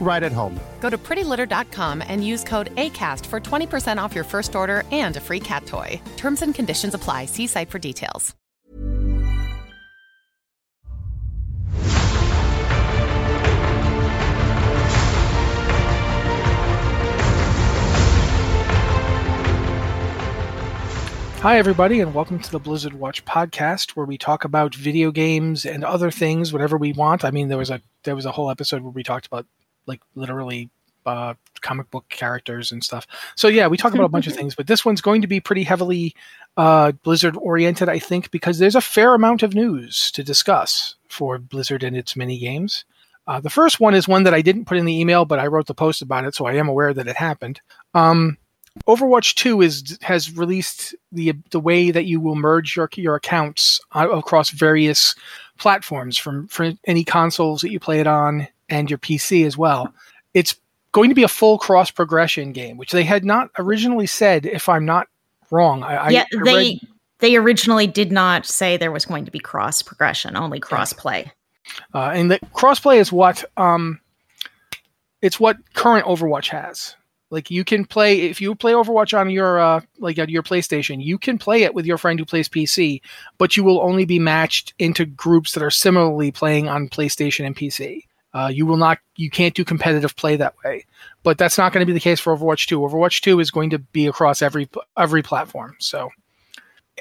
right at home. Go to prettylitter.com and use code ACAST for 20% off your first order and a free cat toy. Terms and conditions apply. See site for details. Hi, everybody, and welcome to the Blizzard Watch podcast, where we talk about video games and other things, whatever we want. I mean, there was a there was a whole episode where we talked about like literally uh, comic book characters and stuff. So yeah, we talk about a bunch of things, but this one's going to be pretty heavily uh, Blizzard oriented, I think, because there's a fair amount of news to discuss for Blizzard and its mini games. Uh, the first one is one that I didn't put in the email, but I wrote the post about it, so I am aware that it happened. Um, Overwatch 2 is has released the the way that you will merge your your accounts uh, across various platforms from for any consoles that you play it on and your PC as well. It's going to be a full cross progression game, which they had not originally said. If I'm not wrong, I, yeah, I, they read, they originally did not say there was going to be cross progression, only cross play. uh, and the crossplay is what um, it's what current Overwatch has. Like you can play if you play Overwatch on your uh, like on your PlayStation, you can play it with your friend who plays PC, but you will only be matched into groups that are similarly playing on PlayStation and PC. Uh, you will not, you can't do competitive play that way. But that's not going to be the case for Overwatch 2. Overwatch 2 is going to be across every every platform. So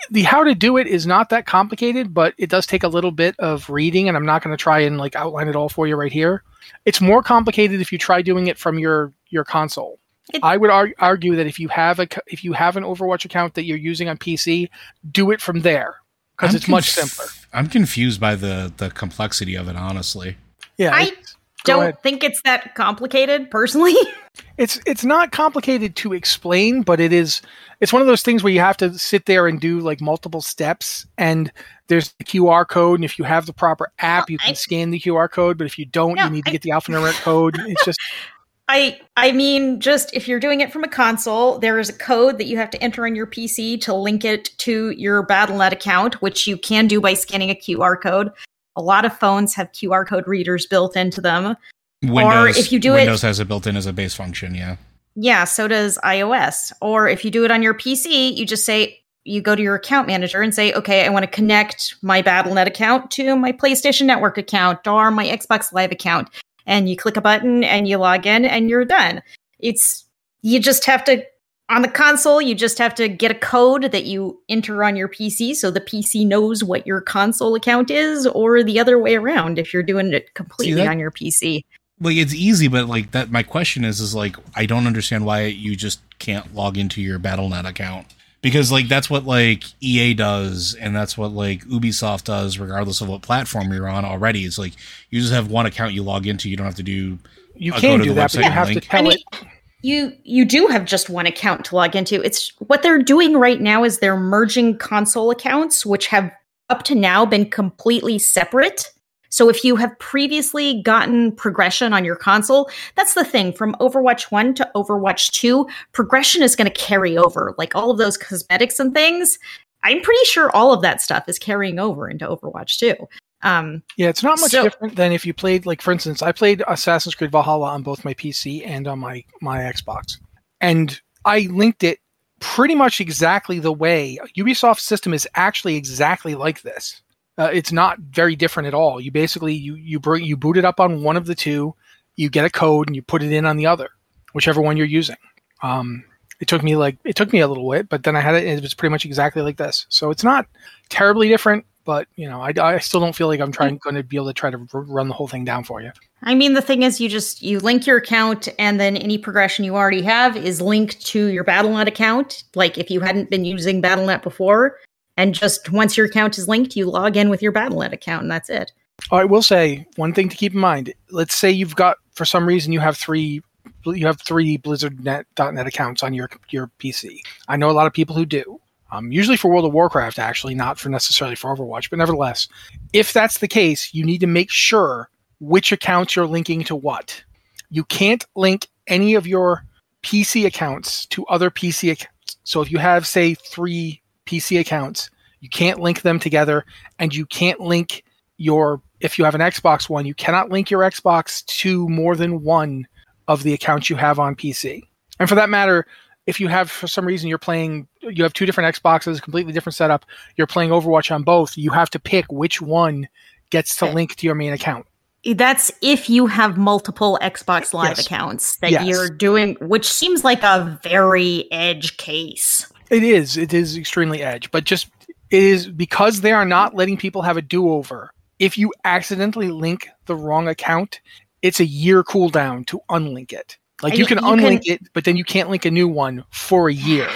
the how to do it is not that complicated, but it does take a little bit of reading, and I'm not going to try and like outline it all for you right here. It's more complicated if you try doing it from your your console. It- I would ar- argue that if you have a if you have an Overwatch account that you're using on PC, do it from there because I'm it's much simpler. I'm confused by the the complexity of it, honestly. Yeah, I it's- go Don't ahead. think it's that complicated, personally. it's it's not complicated to explain, but it is it's one of those things where you have to sit there and do like multiple steps and there's the QR code and if you have the proper app you can I- scan the QR code, but if you don't No, you need to I- get the alphanumeric code. It's just I I mean, just if you're doing it from a console, there is a code that you have to enter on your PC to link it to your BattleNet account, which you can do by scanning a QR code. A lot of phones have QR code readers built into them. Windows, if you do it- Windows has it built in as a base function. Yeah, Yeah, so does iOS. Or if you do it on your PC, you just say you go to your account manager and say, "Okay, I want to connect my BattleNet account to my PlayStation Network account or my Xbox Live account." And you click a button and you log in and you're done. It's you just have to on the console, you just have to get a code that you enter on your PC so the PC knows what your console account is or the other way around if you're doing it completely that- on your PC. like it's easy, but like that. My question is, is like I don't understand why you just can't log into your BattleNet account because like that's what like EA does, and that's what like Ubisoft does, regardless of what platform you're on. Already, it's like you just have one account you log into. You don't have to do. you uh, can go to do the that, but website you and have to tell I mean, it you you do have just one account to log into. It's what they're doing right now is they're merging console accounts, which have up to now been completely separate. So if you have previously gotten progression on your console, that's the thing. From Overwatch 1 to Overwatch 2, progression is going to carry over. Like all of those cosmetics and things, I'm pretty sure all of that stuff is carrying over into Overwatch 2. Um, Yeah, it's not much So- different than if you played like for instance, I played Assassin's Creed Valhalla on both my PC and on my my Xbox. And I linked it pretty much exactly the way Ubisoft's system is actually exactly like this. Uh, it's not very different at all. You basically you you bring you boot it up on one of the two, you get a code and you put it in on the other, whichever one you're using. Um, it took me like it took me a little bit, but then I had it. It was pretty much exactly like this. So it's not terribly different, but you know, I, I still don't feel like I'm trying going to be able to try to r- run the whole thing down for you. I mean, the thing is, you just you link your account, and then any progression you already have is linked to your BattleNet account. Like if you hadn't been using BattleNet before, and just once your account is linked, you log in with your BattleNet account, and that's it. Oh, I will say one thing to keep in mind. Let's say you've got for some reason you have three you have three BlizzardNet.net accounts on your your PC. I know a lot of people who do. Um, usually for World of Warcraft, actually, not for necessarily for Overwatch, but nevertheless, if that's the case, you need to make sure which accounts you're linking to what. You can't link any of your PC accounts to other PC accounts. So if you have, say, three PC accounts, you can't link them together, and you can't link your if you have an Xbox One, you cannot link your Xbox to more than one of the accounts you have on PC. And for that matter, if you have for some reason you're playing you have two different Xboxes, completely different setup, you're playing Overwatch on both, you have to pick which one gets to link to your main account. That's if you have multiple Xbox Live Yes. accounts that Yes. you're doing, which seems like a very edge case. It is. It is extremely edge, but just it is because they are not letting people have a do-over. If you accidentally link the wrong account, it's a year cooldown to unlink it. Like I you can you can- unlink it, but then you can't link a new one for a year.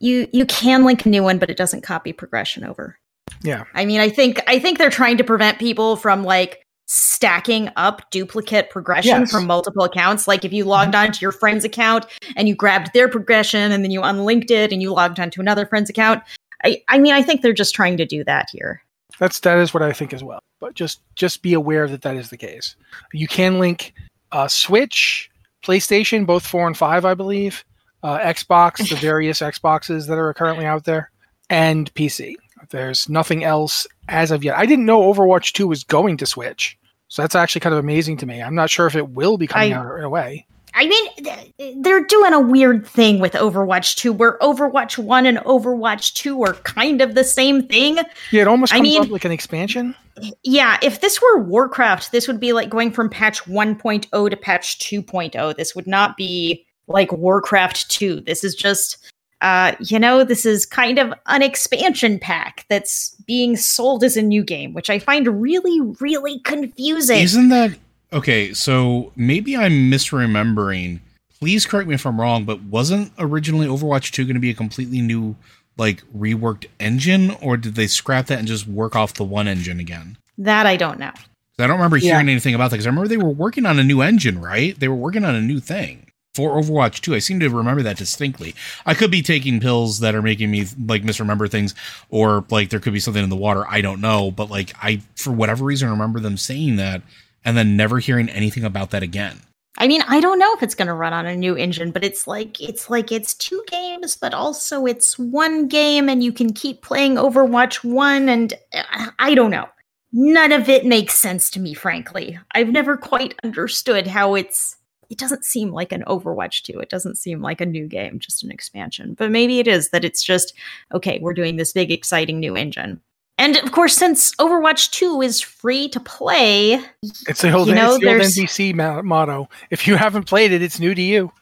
You you can link a new one, but it doesn't copy progression over. Yeah. I mean, I think I think they're trying to prevent people from like stacking up duplicate progression Yes. From multiple accounts. Like if you logged on to your friend's account and you grabbed their progression and then you unlinked it and you logged onto another friend's account. I, I mean, I think they're just trying to do that here. That's that is what I think as well. But just just be aware that that is the case. You can link uh, Switch, PlayStation, both four and five, I believe, uh, Xbox, the various Xboxes that are currently out there, and PC. There's nothing else as of yet. I didn't know Overwatch Two was going to Switch, so that's actually kind of amazing to me. I'm not sure if it will be coming I- out right away. I mean, they're doing a weird thing with Overwatch 2 where Overwatch 1 and Overwatch 2 are kind of the same thing. Yeah, it almost I mean- up like an expansion. Yeah, if this were Warcraft, this would be like going from patch 1.0 to patch 2.0. This would not be like Warcraft 2. This is just uh, you know, this is kind of an expansion pack that's being sold as a new game, which I find really, really confusing. Isn't that okay? So maybe I'm misremembering. Please correct me if I'm wrong, but wasn't originally Overwatch 2 going to be a completely new, like, reworked engine, or did they scrap that and just work off the one engine again? that I don't know. I don't remember Yeah. hearing anything about that because I remember they were working on a new engine, right? They were working on a new thing for Overwatch 2. I seem to remember that distinctly. I could be taking pills that are making me like misremember things, or like there could be something in the water. I don't know, but like I, for whatever reason, remember them saying that and then never hearing anything about that again. I mean, I don't know if it's going to run on a new engine, but it's like it's like it's two games, but also it's one game, and you can keep playing Overwatch One, and uh, I don't know. None of it makes sense to me, frankly. I've never quite understood how it's. It doesn't seem like an Overwatch 2. It doesn't seem like a new game, just an expansion. But maybe it is that it's just, okay, we're doing this big, exciting new engine. And of course, since Overwatch 2 is free to play, It's the old, You know, the old NBC mo- motto. If you haven't played it, it's new to you.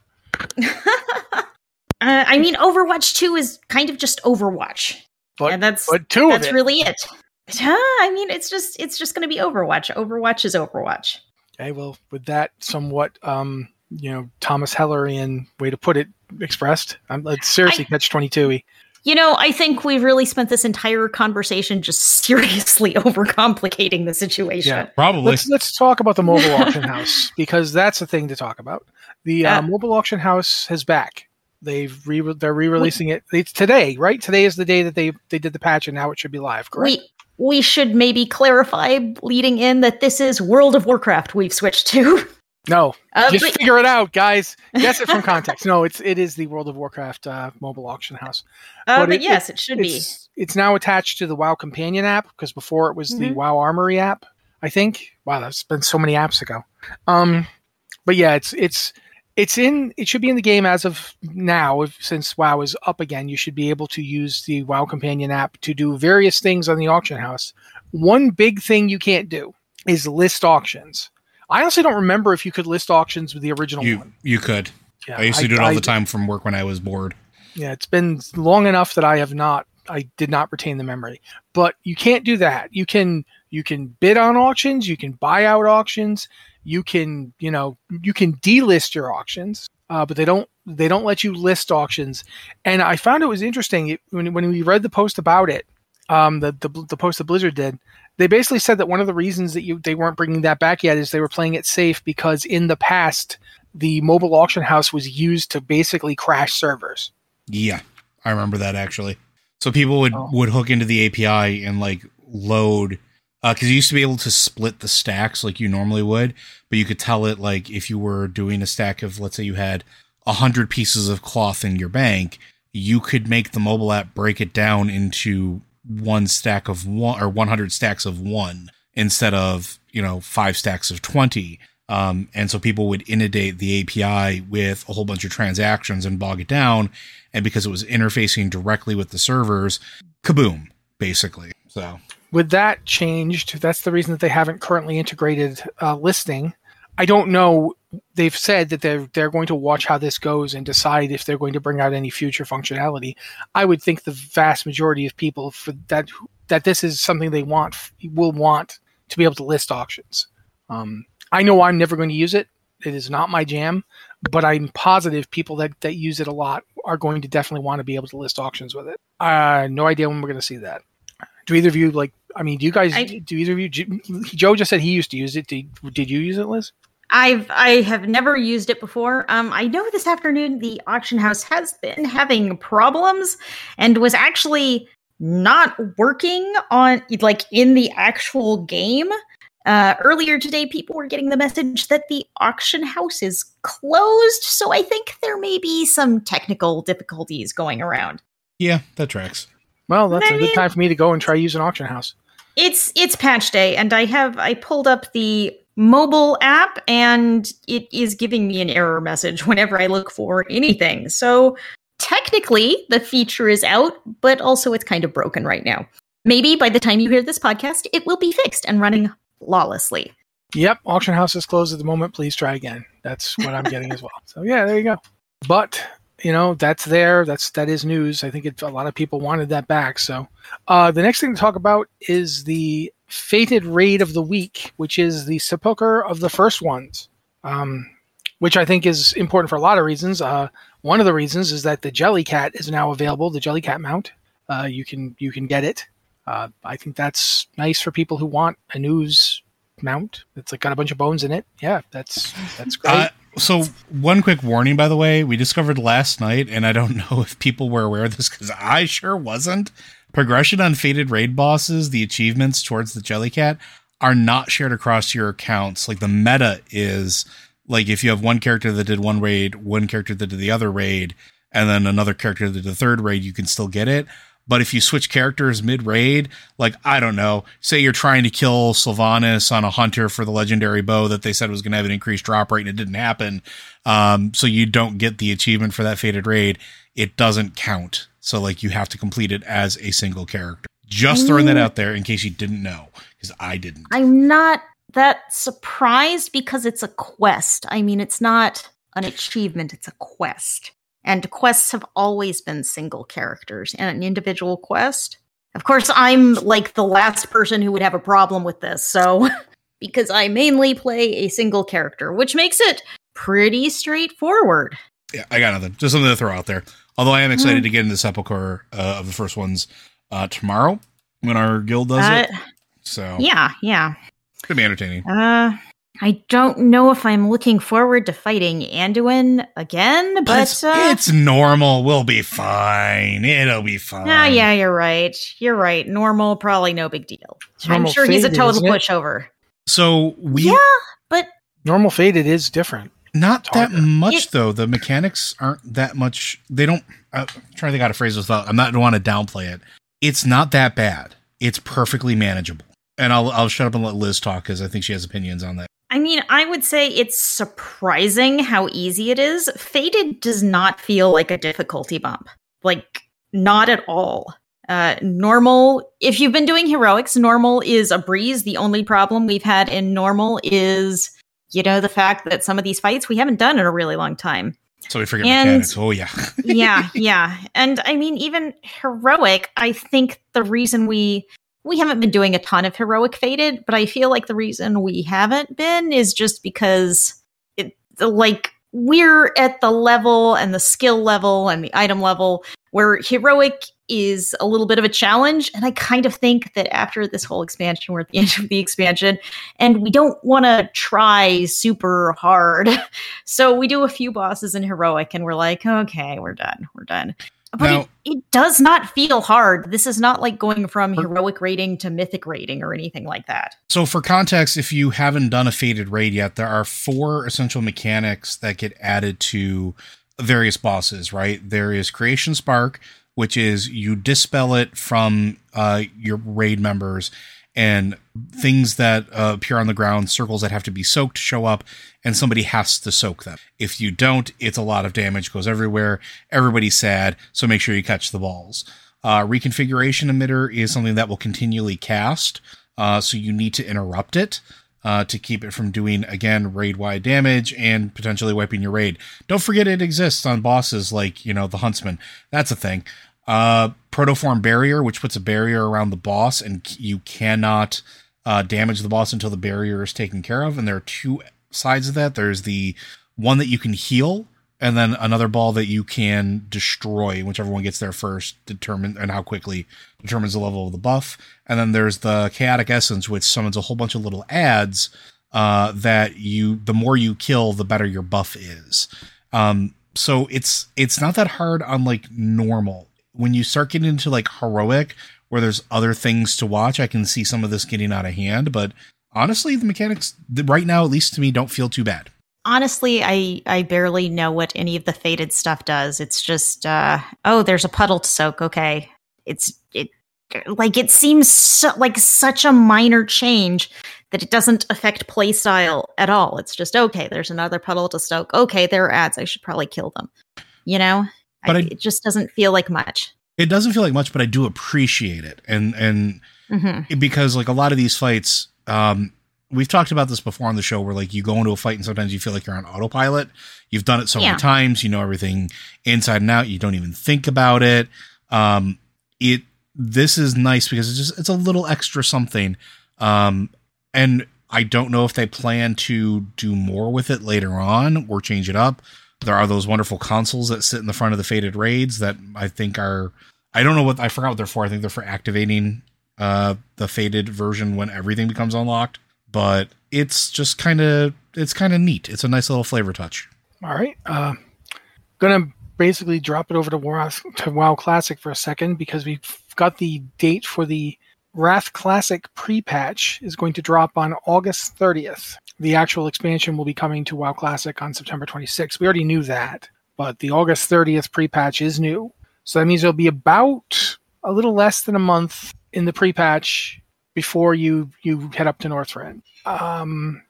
Uh, I mean, Overwatch 2 is kind of just Overwatch. But and that's but two that's really it. Yeah, I mean, it's just it's just going to be Overwatch. Overwatch is Overwatch. Okay, well, with that somewhat, um, you know, Thomas Hellerian way to put it expressed, I'm it's seriously I- catch twenty two. You know, I think we've really spent this entire conversation just seriously overcomplicating the situation. Yeah. Probably. Let's let's talk about the mobile auction house because that's the thing to talk about. The Yeah. uh, mobile auction house is back. They've re they're re-releasing it. It's today, right? Today is the day that they they did the patch, and now it should be live. Correct? We we should maybe clarify leading in that this is World of Warcraft we've switched to. no, Uh, just but- figure it out, guys. Guess it from context. No, it's it is the World of Warcraft uh, mobile auction house. uh, But but it- yes, it should be. It's it's now attached to the WoW Companion app because before it was the Mhm. WoW Armory app. I think. Wow, that's been so many apps ago. Um, but yeah, it's it's it's in. It should be in the game as of now. If, since WoW is up again, you should be able to use the WoW Companion app to do various things on the auction house. One big thing you can't do is list auctions. I honestly don't remember if you could list auctions with the original You one. you could. Yeah, I used to do it all I- the time from work when I was bored. Yeah, it's been long enough that I have not I did not retain the memory. But you can't do that. You can you can bid on auctions, you can buy out auctions, you can, you know, you can delist your auctions, uh, but they don't they don't let you list auctions. And I found it was interesting it, when when we read the post about it, um, the, the the post that Blizzard did, they basically said that one of the reasons that you they weren't bringing that back yet is they were playing it safe because in the past the mobile auction house was used to basically crash servers. Yeah, I remember that actually. So people would Oh. would hook into the API and like load because you used to be able to split the stacks like you normally would, but you could tell it like if you were doing a stack of let's say you had a hundred pieces of cloth in your bank, you could make the mobile app break it down into one stack of one or 100 stacks of one instead of you know five stacks of 20 um, and so people would inundate the api with a whole bunch of transactions and bog it down. And because it was interfacing directly with the servers kaboom basically. So with that changed, that's the reason that they haven't currently integrated uh, listing. I don't know. They've said that they're they're going to watch how this goes and decide if they're going to bring out any future functionality. I would think the vast majority of people for that that this is something they want will want to be able to list auctions. Um, I know I'm never going to use it. It is not my jam, but I'm positive people that, that use it a lot are going to definitely want to be able to list auctions with it. Uh, no idea when we're going to see that. Do either of you like? I mean, do you guys? I- do either of you? Joe just said he used to use it. Did, did you use it, Liz? I've I have never used it before. Um, I know this afternoon the auction house has been having problems and was actually not working on like in the actual game. Uh, earlier today, people were getting the message that the auction house is closed, so I think there may be some technical difficulties going around. yeah that tracks Well, that's I a good mean- time for me to go and try using auction house. It's it's patch day, and I have I pulled up the mobile app, and it is giving me an error message whenever I look for anything. So technically, the feature is out, but also it's kind of broken right now. Maybe by the time you hear this podcast, it will be fixed and running flawlessly. Yep, auction house is closed at the moment. Please try again. That's what I'm getting as well. So yeah, there you go. But you know that's there. That's that is news. I think it, a lot of people wanted that back. So uh, the next thing to talk about is the fated raid of the week, which is the sepulcher of the first ones, um, which I think is important for a lot of reasons. Uh, one of the reasons is that the Jellycat is now available. The Jellycat mount. Uh, you can you can get it. Uh, I think that's nice for people who want a news mount. It's like got a bunch of bones in it. Yeah, that's that's great. Uh, so one quick warning, by the way, we discovered last night, and I don't know if people were aware of this because I sure wasn't. Progression on fated raid bosses, the achievements towards the Jellycat, are not shared across your accounts. Like the meta is like if you have one character that did one raid, one character that did the other raid, and then another character that did the third raid, you can still get it. But if you switch characters mid raid, like I don't know, say you're trying to kill Sylvanas on a hunter for the legendary bow that they said was going to have an increased drop rate and it didn't happen, um, so you don't get the achievement for that fated raid, it doesn't count. So like you have to complete it as a single character. Just throwing that mm. out there in case you didn't know, because I didn't. I'm not that surprised because it's a quest. I mean, it's not an achievement, it's a quest. And quests have always been single characters and an individual quest. Of course, I'm like the last person who would have a problem with this. So, because I mainly play a single character, which makes it pretty straightforward. Yeah, I got nothing. Just something to throw out there. Although I am excited to get into the Sepulchre uh, of the first ones uh, tomorrow when our guild does Uh, it. So yeah, yeah. could be entertaining. Uh, I don't know if I'm looking forward to fighting Anduin again, but, But it's, uh, it's normal. We'll be fine. It'll be fine. Yeah, yeah, you're right. You're right. Normal, probably no big deal. I'm Normal sure he's a total pushover. So we yeah, but Normal fated is different. Not It's that much It- though. The mechanics aren't that much. They don't. Uh, I'm trying to think how to phrase this without. I'm not want to downplay it. It's not that bad. It's perfectly manageable. And I'll I'll shut up and let Liz talk because I think she has opinions on that. I mean, I would say it's surprising how easy it is. Fated does not feel like a difficulty bump. Like, not at all. Uh, normal, if you've been doing heroics, normal is a breeze. The only problem we've had in normal is, you know, the fact that some of these fights we haven't done in a really long time. So we forget And- mechanics. Oh yeah. yeah, yeah. And I mean, even heroic, I think the reason we we haven't been doing a ton of heroic fated, but I feel like the reason we haven't been is just because it like we're at the level and the skill level and the item level where heroic is a little bit of a challenge. And I kind of think that after this whole expansion, we're at the end of the expansion, and we don't want to try super hard. So we do a few bosses in heroic, and we're like, okay, we're done, we're done. But Now- it, it does not feel hard. This is not like going from heroic rating to mythic rating or anything like that. So, for context, if you haven't done a fated raid yet, there are four essential mechanics that get added to various bosses, right? There is Creation Spark, which is you dispel it from uh, your raid members, and things that uh, appear on the ground, circles that have to be soaked, show up, and somebody has to soak them. If you don't, it's a lot of damage, goes everywhere. Everybody's sad, so make sure you catch the balls. Uh, reconfiguration emitter is something that will continually cast, uh, so you need to interrupt it uh, to keep it from doing again raid wide damage and potentially wiping your raid. Don't forget it exists on bosses like you know the Huntsman. That's a thing. Uh, protoform barrier, which puts a barrier around the boss, and you cannot uh, damage the boss until the barrier is taken care of. And there are two sides of that. There's the one that you can heal, and then another ball that you can destroy. Whichever one gets there first, determine and how quickly determines the level of the buff. And then there's the chaotic essence, which summons a whole bunch of little adds uh, that you. The more you kill, the better your buff is. Um, so it's it's not that hard on like normal. When you start getting into like heroic, where there's other things to watch, I can see some of this getting out of hand. But honestly, the mechanics right now, at least to me, don't feel too bad. Honestly, I I barely know what any of the fated stuff does. It's just uh oh, there's a puddle to soak. Okay. It's it like it seems so, like such a minor change that it doesn't affect playstyle at all. It's just okay, there's another puddle to soak. Okay, there are adds. I should probably kill them. You know? But I, I- it just doesn't feel like much. It doesn't feel like much, but I do appreciate it, and and hmm because like a lot of these fights um we've talked about this before on the show where like you go into a fight and sometimes you feel like you're on autopilot. You've done it so Yeah. many times. You know everything inside and out. You don't even think about it. Um it this is nice because it's just it's a little extra something. Um and i don't know if they plan to do more with it later on or change it up there are those wonderful consoles that sit in the front of the fated raids that i think are i don't know what i forgot what they're for i think they're for activating uh the fated version when everything becomes unlocked but it's just kind of it's kind of neat it's a nice little flavor touch All right. Uh, gonna basically drop it over to WoW, to WoW Classic for a second because we've got the date for the Wrath Classic pre-patch is going to drop on August 30th. The actual expansion will be coming to WoW Classic on September 26th. We already knew that, but the August 30th pre-patch is new. So that means it'll be about a little less than a month in the pre-patch before you you head up to Northrend. Um,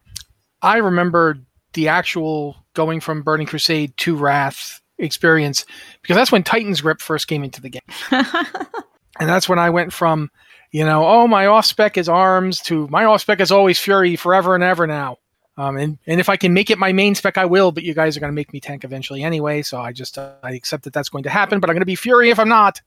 I remember the actual going from Burning Crusade to Wrath experience because that's when Titan's Grip first came into the game. And that's when I went from, you know, oh, my off spec is arms to my off spec is always Fury forever and ever now. Um, and, and if I can make it my main spec, I will, but you guys are going to make me tank eventually anyway. So I just, uh, I accept that that's going to happen, but I'm going to be Fury if I'm not.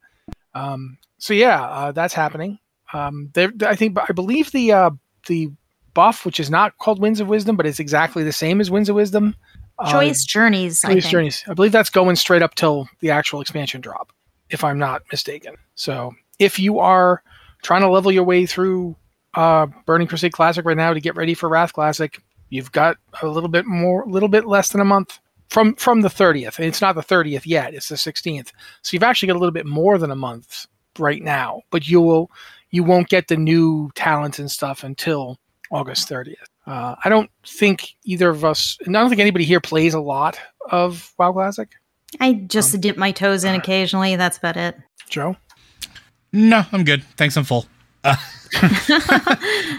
Um, so yeah, uh, that's happening. Um, I think, I believe the, uh, the buff, which is not called Winds of Wisdom, but it's exactly the same as Winds of Wisdom. uh, Joyous Journeys, I Joyous think. Journeys. I believe that's going straight up till the actual expansion drop, if I'm not mistaken. So if you are trying to level your way through uh, Burning Crusade Classic right now to get ready for Wrath Classic, you've got a little bit more, a little bit less than a month from from the 30th. And it's not the 30th yet; it's the 16th. So you've actually got a little bit more than a month right now. But you will, you won't get the new talents and stuff until August 30th. Uh, I don't think either of us, and I don't think anybody here plays a lot of WoW Classic. I just dip my toes in occasionally. That's about it. Joe? no i'm good thanks i'm full uh,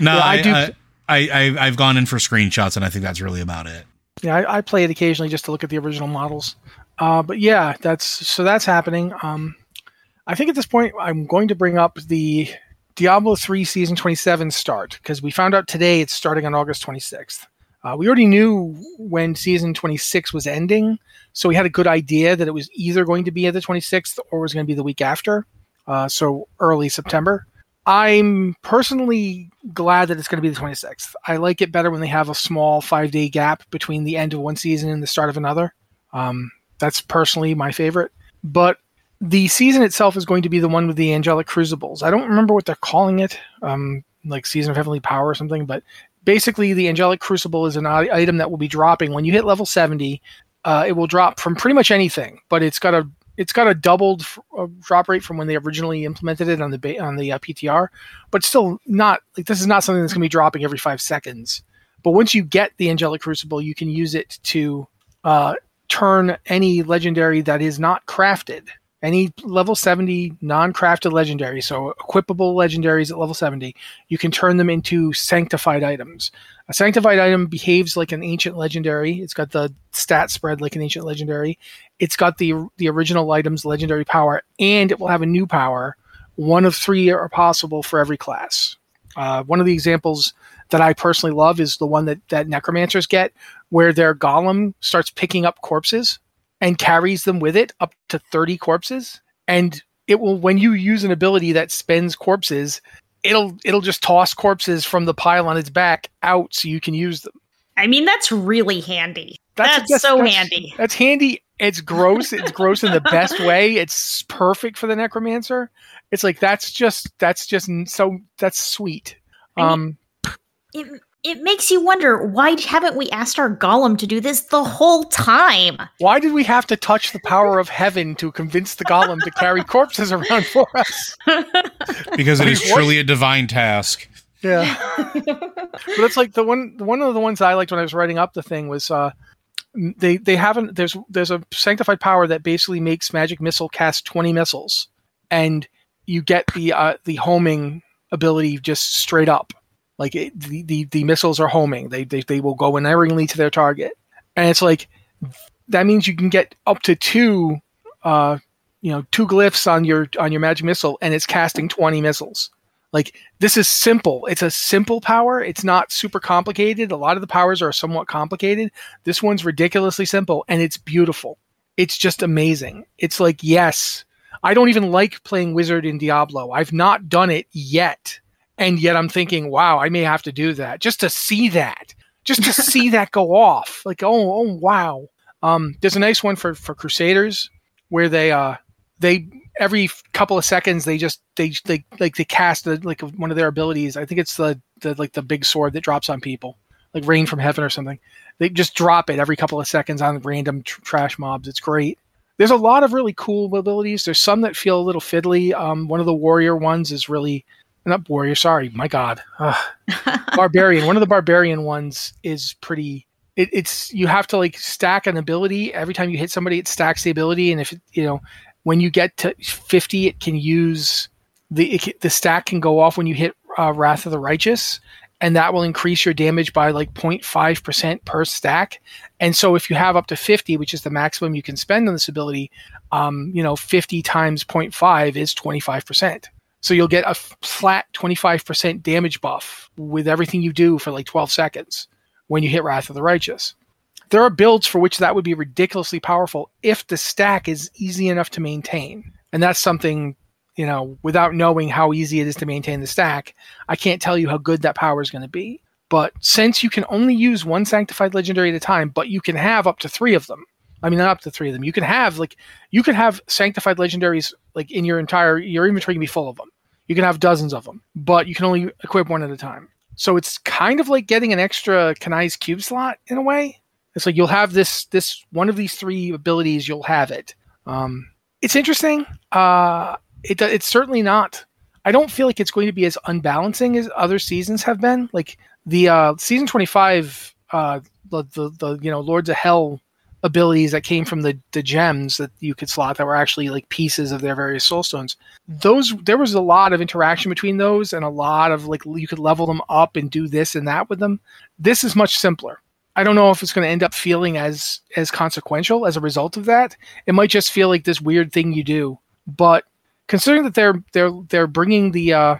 no Yeah, I I, do- I, I, I I've gone in for screenshots, and I think that's really about it. Yeah, I, I play it occasionally just to look at the original models. Uh, but yeah, that's so that's happening. Um, I think at this point I'm going to bring up the Diablo 3 season 27 start because we found out today it's starting on August 26th. Uh, we already knew when season 26 was ending, so we had a good idea that it was either going to be at the 26th or was going to be the week after, uh, so early September. I'm personally glad that it's going to be the 26th. I like it better when they have a small five day gap between the end of one season and the start of another. Um, that's personally my favorite. But the season itself is going to be the one with the angelic crucibles. I don't remember what they're calling it, um, like season of heavenly power or something, but basically the angelic crucible is an item that will be dropping when you hit level 70 uh, it will drop from pretty much anything but it's got a it's got a doubled f- uh, drop rate from when they originally implemented it on the ba- on the uh, PTR, but still not like this is not something that's going to be dropping every five seconds. But once you get the angelic crucible, you can use it to uh, turn any legendary that is not crafted, any level seventy non-crafted legendary, so equipable legendaries at level seventy, you can turn them into sanctified items. A sanctified item behaves like an ancient legendary. It's got the stat spread like an ancient legendary. It's got the the original item's legendary power, and it will have a new power. One of three are possible for every class. Uh, one of the examples that I personally love is the one that that necromancers get, where their golem starts picking up corpses and carries them with it up to thirty corpses, and it will when you use an ability that spends corpses it'll it'll just toss corpses from the pile on its back out so you can use them. I mean, that's really handy. That's, that's so that's, handy. That's handy. It's gross. It's gross in the best way. It's perfect for the necromancer. It's like that's just that's just so that's sweet. Um, it it makes you wonder why haven't we asked our golem to do this the whole time? Why did we have to touch the power of heaven to convince the golem to carry corpses around for us? Because it is truly a divine task. Yeah, but it's like the one one of the ones I liked when I was writing up the thing was uh, they they haven't there's there's a sanctified power that basically makes magic missile cast twenty missiles, and you get the uh, the homing ability just straight up like it, the, the, the missiles are homing. They, they they will go unerringly to their target, and it's like that means you can get up to two, uh, you know, two glyphs on your on your magic missile, and it's casting twenty missiles. Like this is simple. It's a simple power. It's not super complicated. A lot of the powers are somewhat complicated. This one's ridiculously simple, and it's beautiful. It's just amazing. It's like yes, I don't even like playing wizard in Diablo. I've not done it yet and yet I'm thinking, wow, I may have to do that just to see that, just to see that go off. Like, oh, oh, wow. Um, there's a nice one for for Crusaders where they uh they every couple of seconds they just they they like they cast the, like one of their abilities. I think it's the the like the big sword that drops on people, like rain from heaven or something. They just drop it every couple of seconds on random tr- trash mobs. It's great. There's a lot of really cool abilities. There's some that feel a little fiddly. Um, one of the warrior ones is really not warrior. Sorry, my God, barbarian. One of the barbarian ones is pretty. It, it's you have to like stack an ability every time you hit somebody. It stacks the ability, and if it, you know when you get to fifty, it can use the it, the stack can go off when you hit uh, Wrath of the Righteous, and that will increase your damage by like 0.5 percent per stack. And so if you have up to 50, which is the maximum you can spend on this ability, um, you know, 50 times 0.5 is 25 percent. So you'll get a flat 25% damage buff with everything you do for like 12 seconds when you hit Wrath of the Righteous. There are builds for which that would be ridiculously powerful if the stack is easy enough to maintain. And that's something, you know, without knowing how easy it is to maintain the stack, I can't tell you how good that power is going to be. But since you can only use one sanctified legendary at a time, but you can have up to three of them, I mean, not up to three of them. You can have like you can have sanctified legendaries like in your entire your inventory can be full of them. You can have dozens of them, but you can only equip one at a time. So it's kind of like getting an extra Kanai's cube slot in a way. It's like you'll have this this one of these three abilities. You'll have it. Um, it's interesting. Uh, it it's certainly not. I don't feel like it's going to be as unbalancing as other seasons have been. Like the uh, season twenty five, uh, the, the the you know Lords of Hell abilities that came from the the gems that you could slot that were actually like pieces of their various soul stones. Those there was a lot of interaction between those and a lot of like you could level them up and do this and that with them. This is much simpler. I don't know if it's going to end up feeling as as consequential as a result of that. It might just feel like this weird thing you do. But considering that they're they're they're bringing the uh,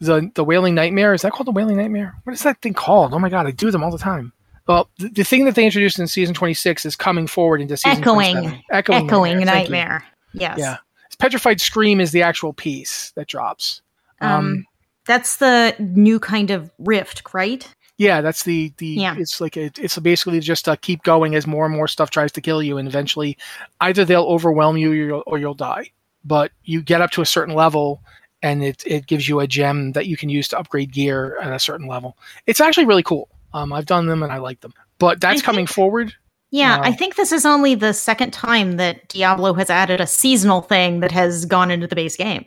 the the Wailing Nightmare is that called the Wailing Nightmare? What is that thing called? Oh my god, I do them all the time. Well, the, the thing that they introduced in season twenty six is coming forward into season Echoing. Echoing, Echoing you. nightmare. Yes. Yeah, Petrified Scream is the actual piece that drops. Um, that's the new kind of rift, right? Yeah, that's the the. Yeah. It's like a, it's basically just uh, keep going as more and more stuff tries to kill you, and eventually, either they'll overwhelm you or you'll, or you'll die. But you get up to a certain level, and it it gives you a gem that you can use to upgrade gear at a certain level. It's actually really cool. Um, I've done them and I like them. But that's I coming forward. Yeah, Wow. I think this is only the second time that Diablo has added a seasonal thing that has gone into the base game.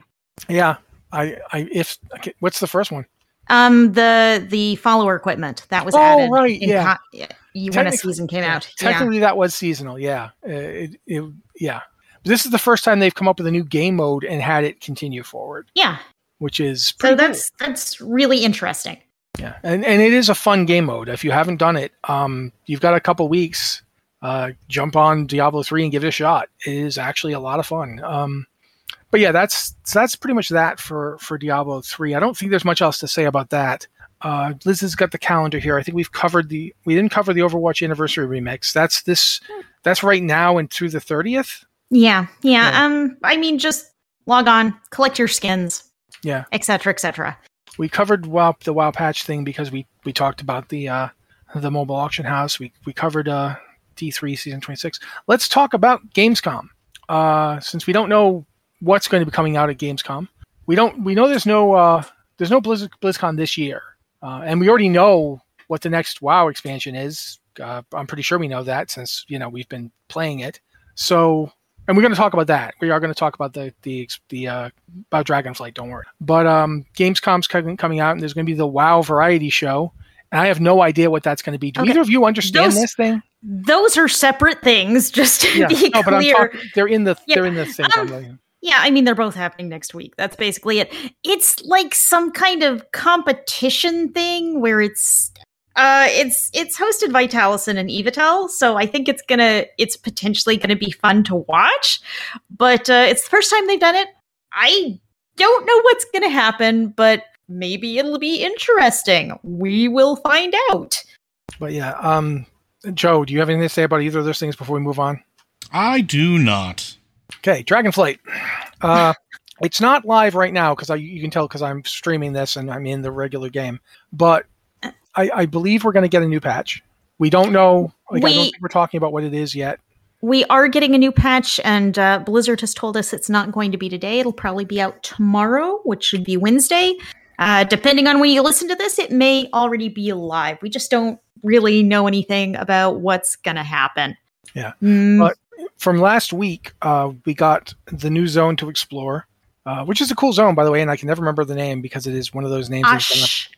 Yeah, I I if okay, what's the first one? Um, the the follower equipment that was Oh, added. right, in yeah. co- when a season came yeah, out. Yeah. Technically, that was seasonal. Yeah, Uh, it, it, yeah. But this is the first time they've come up with a new game mode and had it continue forward, Yeah. which is So pretty cool. that's that's really interesting. Yeah, and and it is a fun game mode. If you haven't done it, um, you've got a couple weeks. Uh, jump on Diablo three and give it a shot. It is actually a lot of fun. Um, but yeah, that's so that's pretty much that for for Diablo three. I don't think there's much else to say about that. Uh, Liz has got the calendar here. I think we've covered the we didn't cover the Overwatch Anniversary remix. That's this that's right now and through the thirtieth. Yeah, yeah. Yeah. Um, I mean, just log on, collect your skins, Yeah, etc., etc. we covered WoW the WoW patch thing because we we talked about the uh, the mobile auction house. We we covered uh, D3 season 26. Let's talk about Gamescom. Uh, since we don't know what's going to be coming out at Gamescom, we don't we know there's no uh, there's no Blizz, BlizzCon this year, uh, and we already know what the next WoW expansion is. Uh, I'm pretty sure we know that since you know we've been playing it. So, and we're going to talk about that. We are going to talk about the the the uh, about Dragonflight. Don't worry. But um, Gamescom's coming coming out, and there's going to be the WoW Variety Show, and I have no idea what that's going to be. Do Okay. either of you understand Those- this thing? Those are separate things. Just to Yeah, be no, clear. talking. They're in the Yeah, they're in the thing. um, Yeah, I mean they're both happening next week. That's basically it. It's like some kind of competition thing where it's uh it's it's hosted by Taliesin and Evitel, so I think it's gonna it's potentially gonna be fun to watch. But uh it's the first time they've done it. I don't know what's gonna happen, but maybe it'll be interesting. We will find out. But yeah, um, Joe, do you have anything to say about either of those things before we move on? I do not. Okay, Dragonflight. Uh, it's not live right now because I you can tell because I'm streaming this and I'm in the regular game. But I, I believe we're going to get a new patch. We don't know. Like, I don't We- think we're talking about what it is yet. We are getting a new patch, and uh, Blizzard has told us it's not going to be today. It'll probably be out tomorrow, which should be Wednesday. Uh, depending on when you listen to this, it may already be live. We just don't really know anything about what's going to happen. Yeah. Mm, But from last week, uh, we got the new zone to explore, uh, which is a cool zone, by the way. And I can never remember the name because it is one of those names. been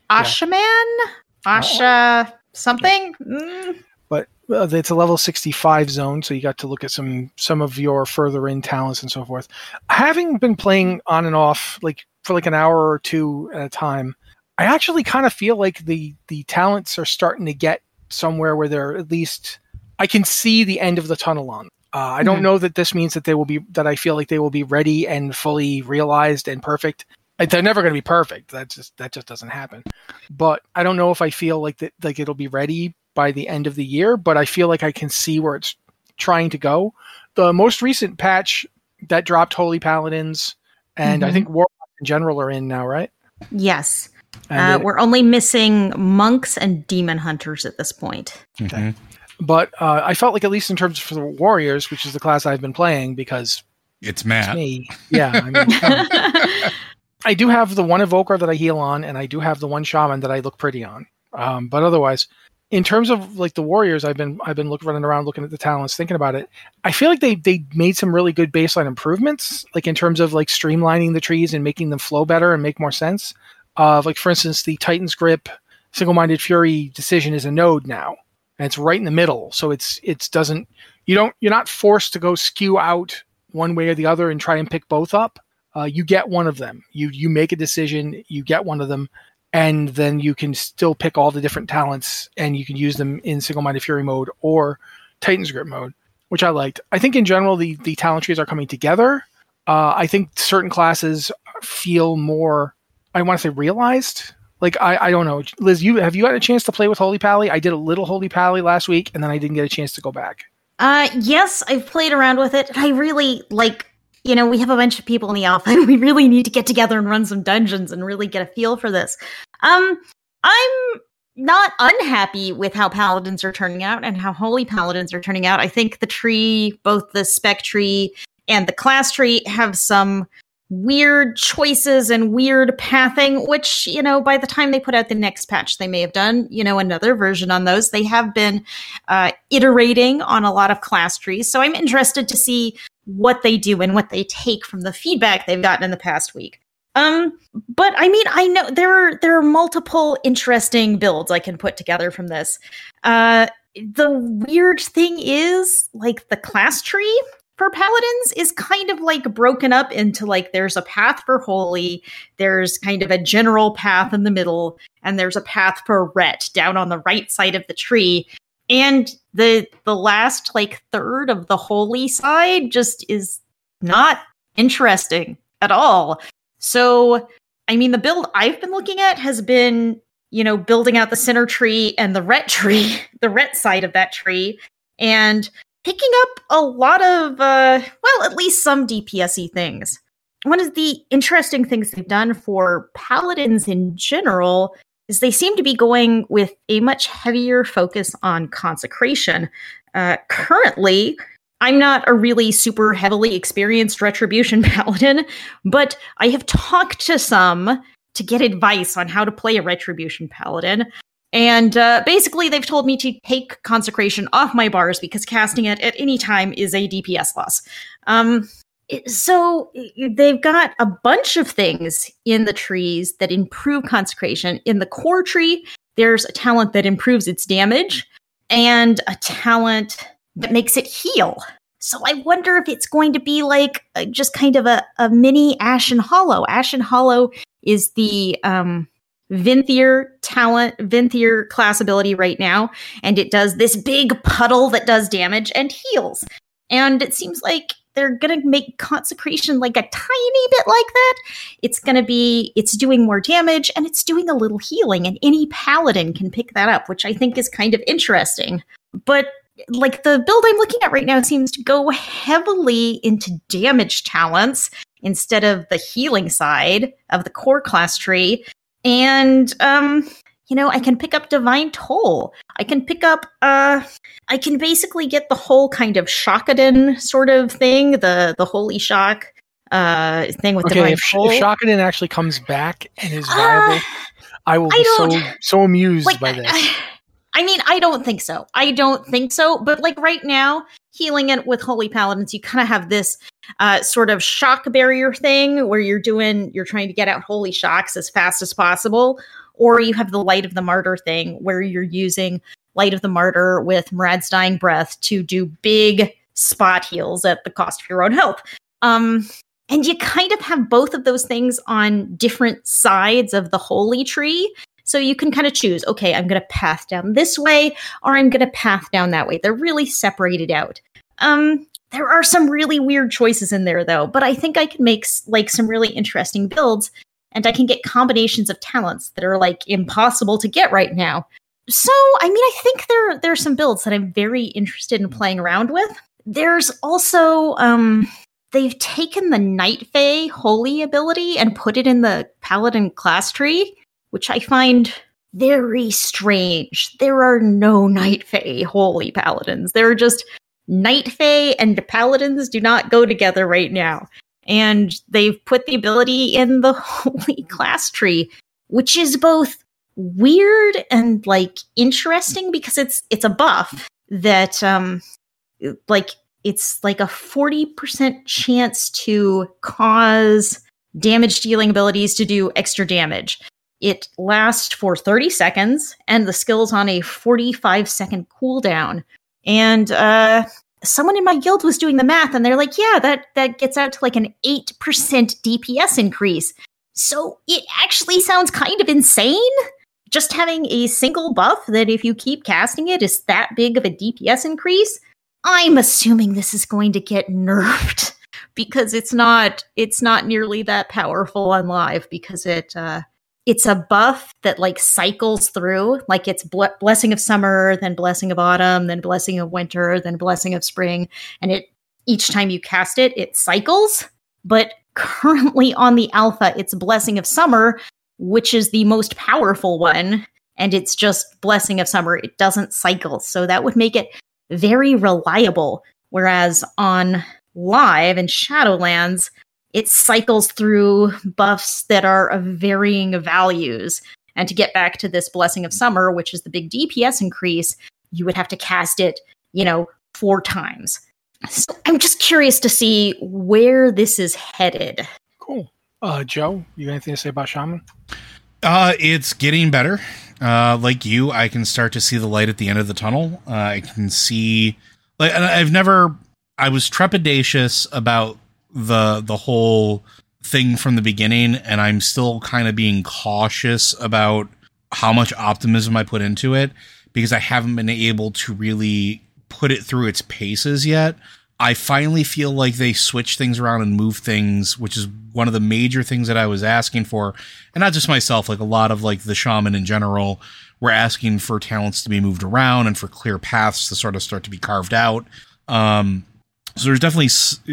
up- Ashaman? Asha something? Mm, but uh, it's a level 65 zone so you got to look at some some of your further in talents and so forth having been playing on and off like for like an hour or two at a time i actually kind of feel like the the talents are starting to get somewhere where they're at least i can see the end of the tunnel on uh, i don't Mhm. know that this means that they will be that i feel like they will be ready and fully realized and perfect they're never going to be perfect that just that just doesn't happen but i don't know if i feel like that like it'll be ready by the end of the year, but I feel like I can see where it's trying to go. The most recent patch that dropped Holy Paladins, and I Mhm. think Warlocks in general are in now, right? yes. Uh, it- we're only missing monks and demon hunters at this point. Mhm. But uh, I felt like at least in terms of the Warriors, which is the class I've been playing, because It's it's me, yeah, I mean, I do have the one evoker that I heal on, and I do have the one shaman that I look pretty on. Um, but otherwise, in terms of like the warriors, I've been I've been look, running around looking at the talents, thinking about it. I feel like they they made some really good baseline improvements, like in terms of like streamlining the trees and making them flow better and make more sense. Uh, like for instance, the Titan's grip single minded fury decision is a node now. And it's right in the middle. So it's it's doesn't you don't you're not forced to go skew out one way or the other and try and pick both up. Uh, you get one of them. You you make a decision. You get one of them, and then you can still pick all the different talents and you can use them in single minded fury mode or Titan's grip mode, which I liked. I think in general the the talent trees are coming together. Uh, I think certain classes feel more. I want to say realized. Like I, I don't know, Liz. You have you had a chance to play with Holy Pally? I did a little Holy Pally last week, and then I didn't get a chance to go back. Uh, yes, I've played around with it. I really like. You know, we have a bunch of people in the and we really need to get together and run some dungeons and really get a feel for this. Um, I'm not unhappy with how paladins are turning out and how holy paladins are turning out. I think the tree, both the spec tree and the class tree, have some weird choices and weird pathing, which, you know, by the time they put out the next patch, they may have done, you know, another version on those. They have been uh, iterating on a lot of class trees. So I'm interested to see what they do and what they take from the feedback they've gotten in the past week. Um, but I mean, I know there are there are multiple interesting builds I can put together from this. Uh, the weird thing is, like the class tree for paladins is kind of like broken up into like there's a path for holy, there's kind of a general path in the middle, and there's a path for ret down on the right side of the tree. And the the last like third of the holy side just is not interesting at all. So, I mean, the build I've been looking at has been, you know, building out the center tree and the ret tree, the ret side of that tree, and picking up a lot of, uh, well, at least some DPSy things. One of the interesting things they've done for paladins in general is they seem to be going with a much heavier focus on consecration. Uh, currently, I'm not a really super heavily experienced retribution paladin, but I have talked to some to get advice on how to play a retribution paladin. And uh, basically, they've told me to take consecration off my bars because casting it at any time is a DPS loss. Um, so they've got a bunch of things in the trees that improve consecration. In the core tree, there's a talent that improves its damage and a talent that makes it heal. So I wonder if it's going to be like uh, just kind of a, a mini Ashen Hallow. Ashen Hallow is the um, Venthyr talent, Venthyr class ability right now, and it does this big puddle that does damage and heals. And it seems like they're going to make consecration like a tiny bit like that. It's going to be, it's doing more damage and it's doing a little healing, and any paladin can pick that up, which I think is kind of interesting. But like the build I'm looking at right now seems to go heavily into damage talents instead of the healing side of the core class tree. And um you know, I can pick up Divine Toll. I can pick up uh I can basically get the whole kind of Shockadin sort of thing, the the holy shock uh thing with okay, Divine if, Toll. if Shockadin actually comes back and is viable, uh, I will be I so so amused like, by this. I, I mean, I don't think so. I don't think so. But like right now, healing it with Holy Paladins, you kind of have this uh, sort of shock barrier thing where you're doing, you're trying to get out holy shocks as fast as possible. Or you have the Light of the Martyr thing where you're using Light of the Martyr with Maraad's Dying Breath to do big spot heals at the cost of your own health. Um, and you kind of have both of those things on different sides of the holy tree. So you can kind of choose, okay, I'm going to path down this way or I'm going to path down that way. They're really separated out. Um, there are some really weird choices in there though, but I think I can make like some really interesting builds and I can get combinations of talents that are like impossible to get right now. So, I mean, I think there there are some builds that I'm very interested in playing around with. There's also um they've taken the Night Fae holy ability and put it in the paladin class tree which I find very strange. There are no Night Fae holy paladins. There are just Night Fae and paladins do not go together right now. And they've put the ability in the holy class tree, which is both weird and like interesting because it's it's a buff that um like it's like a 40% chance to cause damage dealing abilities to do extra damage It lasts for 30 seconds, and the skill's on a 45 second cooldown. And uh, someone in my guild was doing the math, and they're like, "Yeah, that that gets out to like an eight percent DPS increase." So it actually sounds kind of insane. Just having a single buff that, if you keep casting it, is that big of a DPS increase. I'm assuming this is going to get nerfed because it's not it's not nearly that powerful on live because it uh, it's a buff that like cycles through like it's ble- blessing of summer then blessing of autumn then blessing of winter then blessing of spring and it each time you cast it it cycles. But currently on the alpha it's blessing of summer which is the most powerful one and it's just blessing of summer. It doesn't cycle. So that would make it very reliable. Whereas on live in shadowlands it cycles through buffs that are of varying values. And to get back to this Blessing of Summer, which is the big DPS increase, you would have to cast it, you know, four times. So I'm just curious to see where this is headed. Cool. Uh, Joe, you got anything to say about Shaman? Uh, it's getting better. Uh, like you, I can start to see the light at the end of the tunnel. Uh, I can see, like, and I've never, I was trepidatious about the the whole thing from the beginning and I'm still kind of being cautious about how much optimism I put into it because I haven't been able to really put it through its paces yet. I finally feel like they switch things around and move things, which is one of the major things that I was asking for. And not just myself, like a lot of like the shaman in general were asking for talents to be moved around and for clear paths to sort of start to be carved out. Um, so there's definitely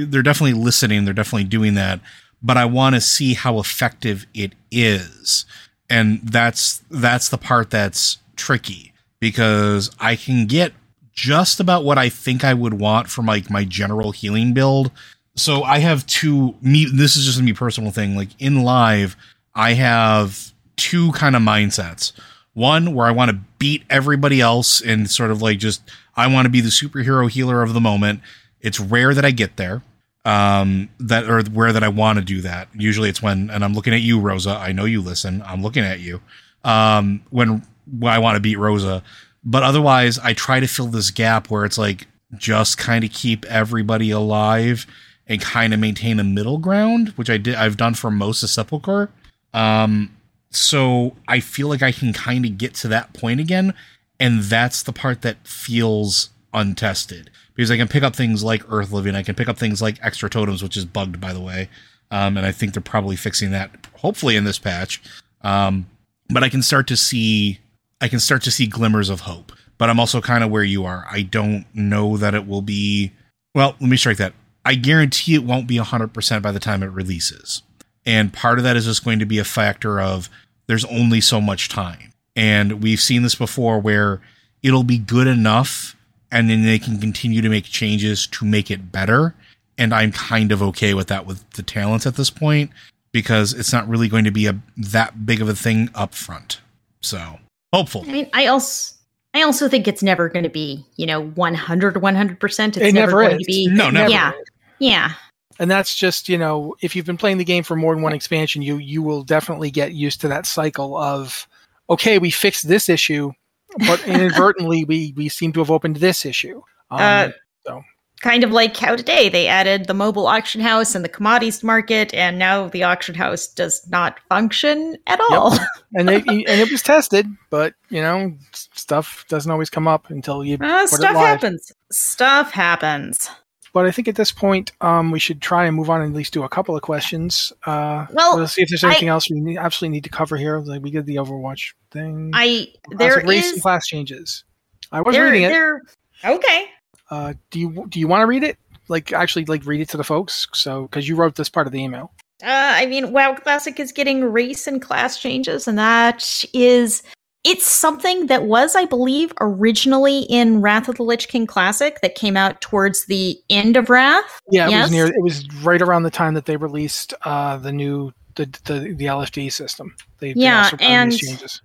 they're definitely listening. They're definitely doing that. But I want to see how effective it is, and that's that's the part that's tricky because I can get just about what I think I would want from like my general healing build. So I have two me this is just a me personal thing. Like in live, I have two kind of mindsets. One where I want to beat everybody else and sort of like just I want to be the superhero healer of the moment. It's rare that I get there. Um, that or where that I want to do that. Usually it's when, and I'm looking at you, Rosa. I know you listen. I'm looking at you. Um, when, when I want to beat Rosa, but otherwise I try to fill this gap where it's like just kind of keep everybody alive and kind of maintain a middle ground, which I did. I've done for most of Sepulchre. Um, so I feel like I can kind of get to that point again, and that's the part that feels untested because I can pick up things like Earthliving, I can pick up things like Extra Totems, which is bugged by the way, um, and I think they're probably fixing that hopefully in this patch. Um, but I can start to see, I can start to see glimmers of hope. But I'm also kind of where you are. I don't know that it will be. Well, let me strike that. I guarantee it won't be 100% by the time it releases. And part of that is just going to be a factor of there's only so much time. And we've seen this before where it'll be good enough and then they can continue to make changes to make it better. And I'm kind of okay with that with the talents at this point because it's not really going to be a that big of a thing up front. So hopeful. I mean, I also I also think it's never going to be, you know, 100 100%. It's It never never going is. to be. No, never. Yeah. Yeah. and that's just you know if you've been playing the game for more than one expansion you you will definitely get used to that cycle of okay we fixed this issue but inadvertently we we seem to have opened this issue um, Uh, so Kind of like how today they added the mobile auction house and the commodities market, and now the auction house does not function at all. and they and it was tested but you know stuff doesn't always come up until you Uh, put it stuff happens. Stuff happens. But i think at this point um we should try and move on and at least do a couple of questions uh Well, let's see if there's I- anything else we need, absolutely need to cover here like we did the overwatch thing I Uh, there so race and class changes i was there, reading it there okay. Uh, do you do you want to read it? Like actually, like read it to the folks. So because you wrote this part of the email. Uh, I mean, WoW Classic is getting race and class changes, and that is it's something that was, I believe, originally in Wrath of the Lich King Classic that came out towards the end of Wrath. Yeah, it Yes? was near. It was right around the time that they released uh, the new the the, the LFD system. They, they Yeah, these and- changes.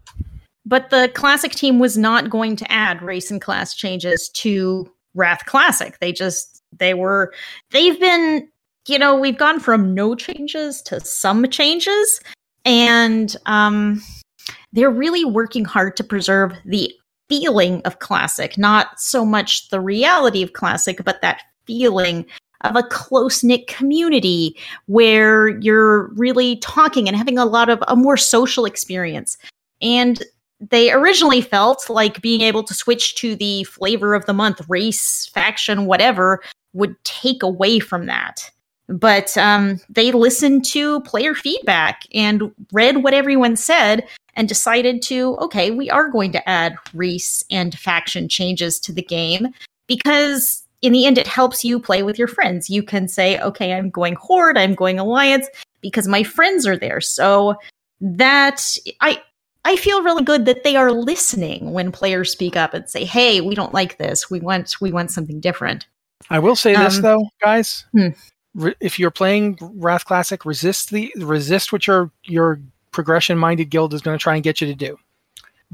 But the Classic team was not going to add race and class changes to Wrath Classic. They just they were they've been you know we've gone from no changes to some changes, and um they're really working hard to preserve the feeling of classic, not so much the reality of classic, but that feeling of a close knit community where you're really talking and having a lot of a more social experience. And they originally felt like being able to switch to the flavor of the month, race, faction, whatever, would take away from that. But um, they listened to player feedback and read what everyone said and decided to, okay, we are going to add race and faction changes to the game because in the end, it helps you play with your friends. You can say, okay, I'm going Horde, I'm going Alliance because my friends are there. So that I I feel really good that they are listening when players speak up and say, "Hey, we don't like this. We want we want something different." I will say this Um, though, guys. hmm. Re- if you're playing Wrath Classic, resist the resist what your your progression minded guild is going to try and get you to do.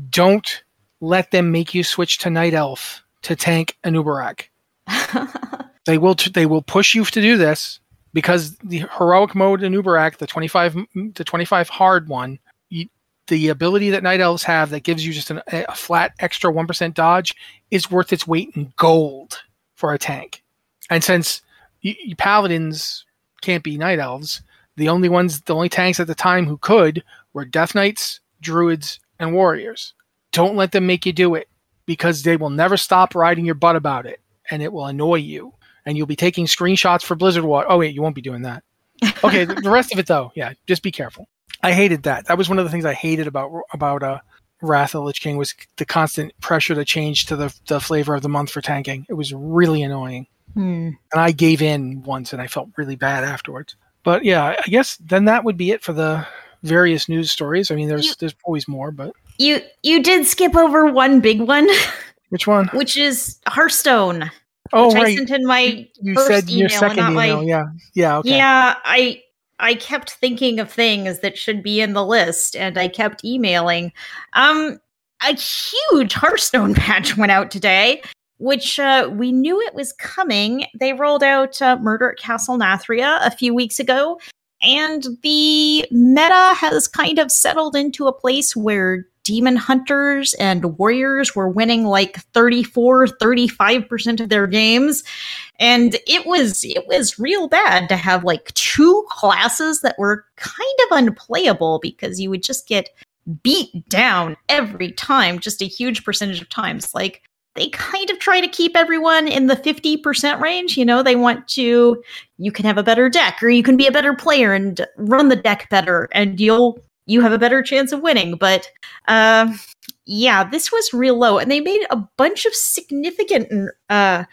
Don't let them make you switch to Night Elf to tank an Ulduar. They will t- they will push you to do this because the heroic mode in Ulduar, the 25 the 25 hard one, you, the ability that Night Elves have that gives you just an, a flat extra 1% dodge is worth its weight in gold for a tank. And since y- y- paladins can't be Night Elves, the only ones the only tanks at the time who could were Death Knights, Druids, and Warriors. Don't let them make you do it because they will never stop riding your butt about it and it will annoy you and you'll be taking screenshots for Blizzard Watch. Oh wait, you won't be doing that. Okay, the, the rest of it though, yeah, just be careful. I hated that. That was one of the things I hated about about uh, Wrath of the Lich King was the constant pressure to change to the the flavor of the month for tanking. It was really annoying, Hmm. and I gave in once, and I felt really bad afterwards. But yeah, I guess then that would be it for the various news stories. I mean, there's You- there's always more, but You you did skip over one big one, which one? which is Hearthstone. Oh which I right, sent in my you first said your email, second not my- email. Yeah, yeah, okay. Yeah, I I kept thinking of things that should be in the list and I kept emailing. Um a huge Hearthstone patch went out today, which uh, we knew it was coming. They rolled out uh, Murder at Castle Nathria a few weeks ago, and the meta has kind of settled into a place where demon hunters and warriors were winning like 34 35% of their games and it was it was real bad to have like two classes that were kind of unplayable because you would just get beat down every time just a huge percentage of times like they kind of try to keep everyone in the 50% range you know they want to you can have a better deck or you can be a better player and run the deck better and you'll you have a better chance of winning. But uh yeah this was real low and they made a bunch of significant uh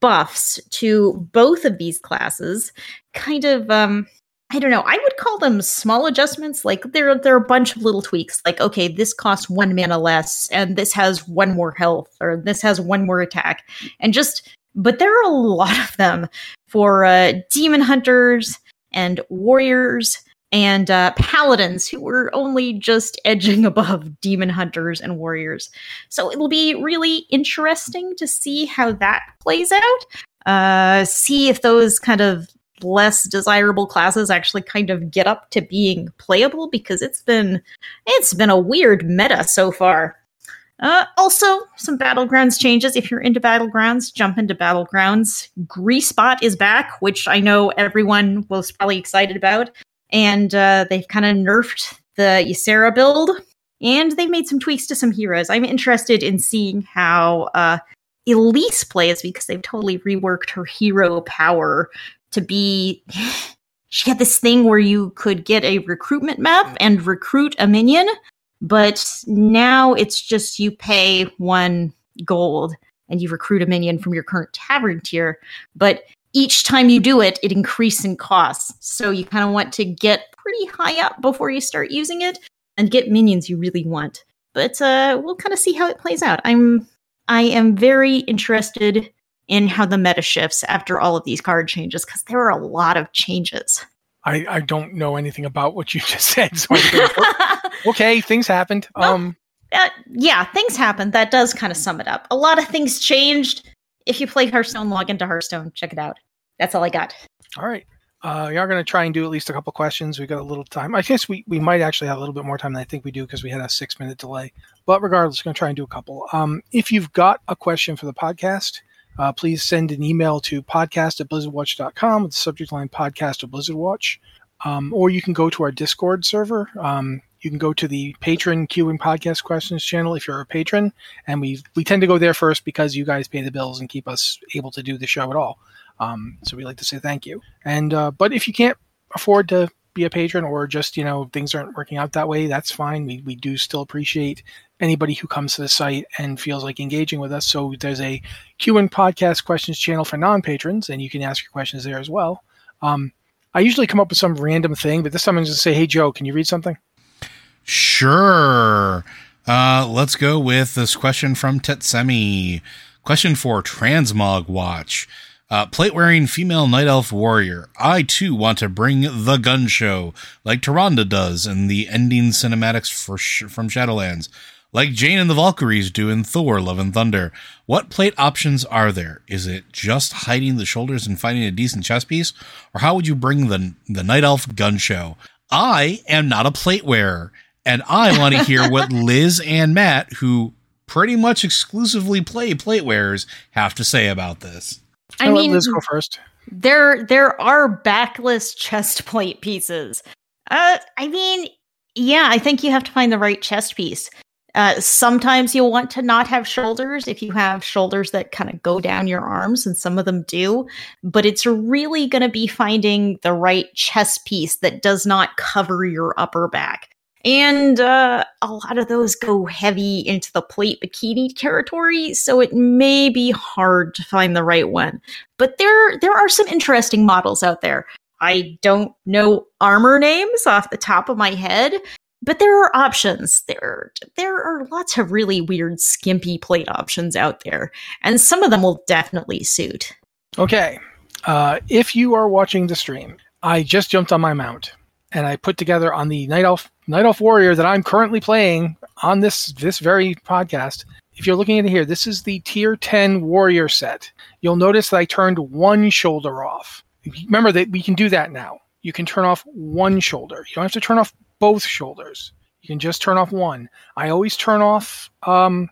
buffs to both of these classes kind of um I don't know. I would call them small adjustments. Like there, there are a bunch of little tweaks. Like, okay, this costs one mana less, and this has one more health, or this has one more attack, and just. But there are a lot of them for uh, demon hunters and warriors and uh, paladins who were only just edging above demon hunters and warriors. So it'll be really interesting to see how that plays out. Uh, see if those kind of less desirable classes actually kind of get up to being playable because it's been it's been a weird meta so far. Uh, also, some battlegrounds changes. If you're into battlegrounds, jump into battlegrounds. Greasebot is back, which I know everyone was probably excited about, and uh, they've kind of nerfed the Ysera build, and they've made some tweaks to some heroes. I'm interested in seeing how uh, Elise plays because they've totally reworked her hero power to be she had this thing where you could get a recruitment map and recruit a minion but now it's just you pay one gold and you recruit a minion from your current tavern tier. But each time you do it it increases in costs. So you kind of want to get pretty high up before you start using it and get minions you really want. But uh, we'll kind of see how it plays out. I'm i am very interested in how the meta shifts after all of these card changes because there are a lot of changes. I, I don't know anything about what you just said. So okay, things happened. Well- Um, Uh, yeah, things happen. That does kind of sum it up. A lot of things changed. If you play Hearthstone, log into Hearthstone, check it out. That's all I got. all right. Uh, we are going to try and do at least a couple questions. We got a little time. I guess we, we might actually have a little bit more time than I think we do because we had a six minute delay. But regardless, we're going to try and do a couple. Um, if you've got a question for the podcast, uh, please send an email to podcast at blizzardwatch.com with the subject line podcast of Blizzard Watch. Um, or you can go to our Discord server. Um, you can go to the patron Q and podcast questions channel if you're a patron, and we we tend to go there first because you guys pay the bills and keep us able to do the show at all. Um, so we like to say thank you. And uh, but if you can't afford to be a patron or just you know things aren't working out that way, that's fine. We we do still appreciate anybody who comes to the site and feels like engaging with us. So there's a Q and podcast questions channel for non patrons, and you can ask your questions there as well. Um, I usually come up with some random thing, but this time I'm just say, "Hey Joe, can you read something?" Sure. Uh, let's go with this question from Tetsemi. Question for Transmog Watch. Uh, plate wearing female night elf warrior. I too want to bring the gun show, like Tyrande does in the ending cinematics for sh- from Shadowlands, like Jane and the Valkyries do in Thor: Love and Thunder. What plate options are there? Is it just hiding the shoulders and finding a decent chest piece, or how would you bring the the night elf gun show? I am not a plate wearer, and I want to hear what Liz and Matt, who pretty much exclusively play plate wearers, have to say about this. I I'll mean, Liz go first. there there are backless chest plate pieces. Uh, I mean, yeah, I think you have to find the right chest piece. Uh, sometimes you'll want to not have shoulders if you have shoulders that kind of go down your arms, and some of them do. But it's really going to be finding the right chest piece that does not cover your upper back. And uh, a lot of those go heavy into the plate bikini territory, so it may be hard to find the right one. But there, there are some interesting models out there. I don't know armor names off the top of my head, but there are options. There, there are lots of really weird skimpy plate options out there, and some of them will definitely suit. Okay. Uh, if you are watching the stream, I just jumped on my mount and I put together on the Night Elf Night Elf Warrior that I'm currently playing on this this very podcast. If you're looking at it here, this is the tier 10 warrior set. You'll notice that I turned one shoulder off. Remember that we can do that now. You can turn off one shoulder. You don't have to turn off both shoulders. You can just turn off one. I always turn off um,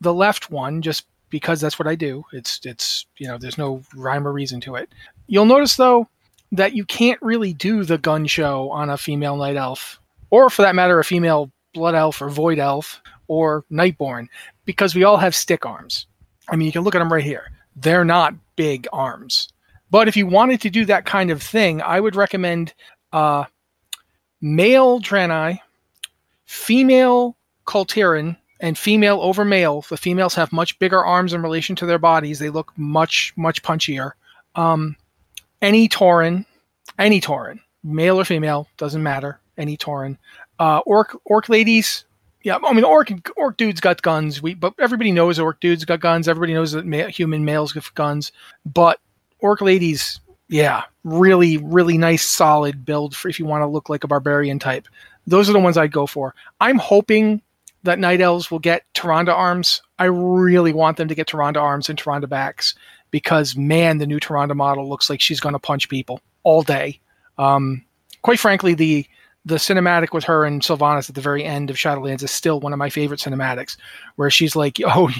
the left one just because that's what I do. It's it's you know there's no rhyme or reason to it. You'll notice though that you can't really do the gun show on a female night elf, or for that matter, a female blood elf or void elf or nightborne, because we all have stick arms. I mean, you can look at them right here. They're not big arms. But if you wanted to do that kind of thing, I would recommend uh, male Draenei, female Kul Tiran, and female over male. The females have much bigger arms in relation to their bodies. They look much, much punchier. Um, any Tauren, any Tauren, male or female, doesn't matter. Any Tauren. Uh, orc, orc ladies. Yeah, I mean, orc, orc dudes got guns. We, but everybody knows orc dudes got guns. Everybody knows that ma- human males get guns. But orc ladies, yeah, really, really nice, solid build for if you want to look like a barbarian type. Those are the ones I'd go for. I'm hoping that night elves will get Tyrande arms. I really want them to get Tyrande arms and Tyrande backs because man, the new Tyrande model looks like she's going to punch people all day. Um, quite frankly, the the cinematic with her and Sylvanas at the very end of Shadowlands is still one of my favorite cinematics, where she's like, "Oh,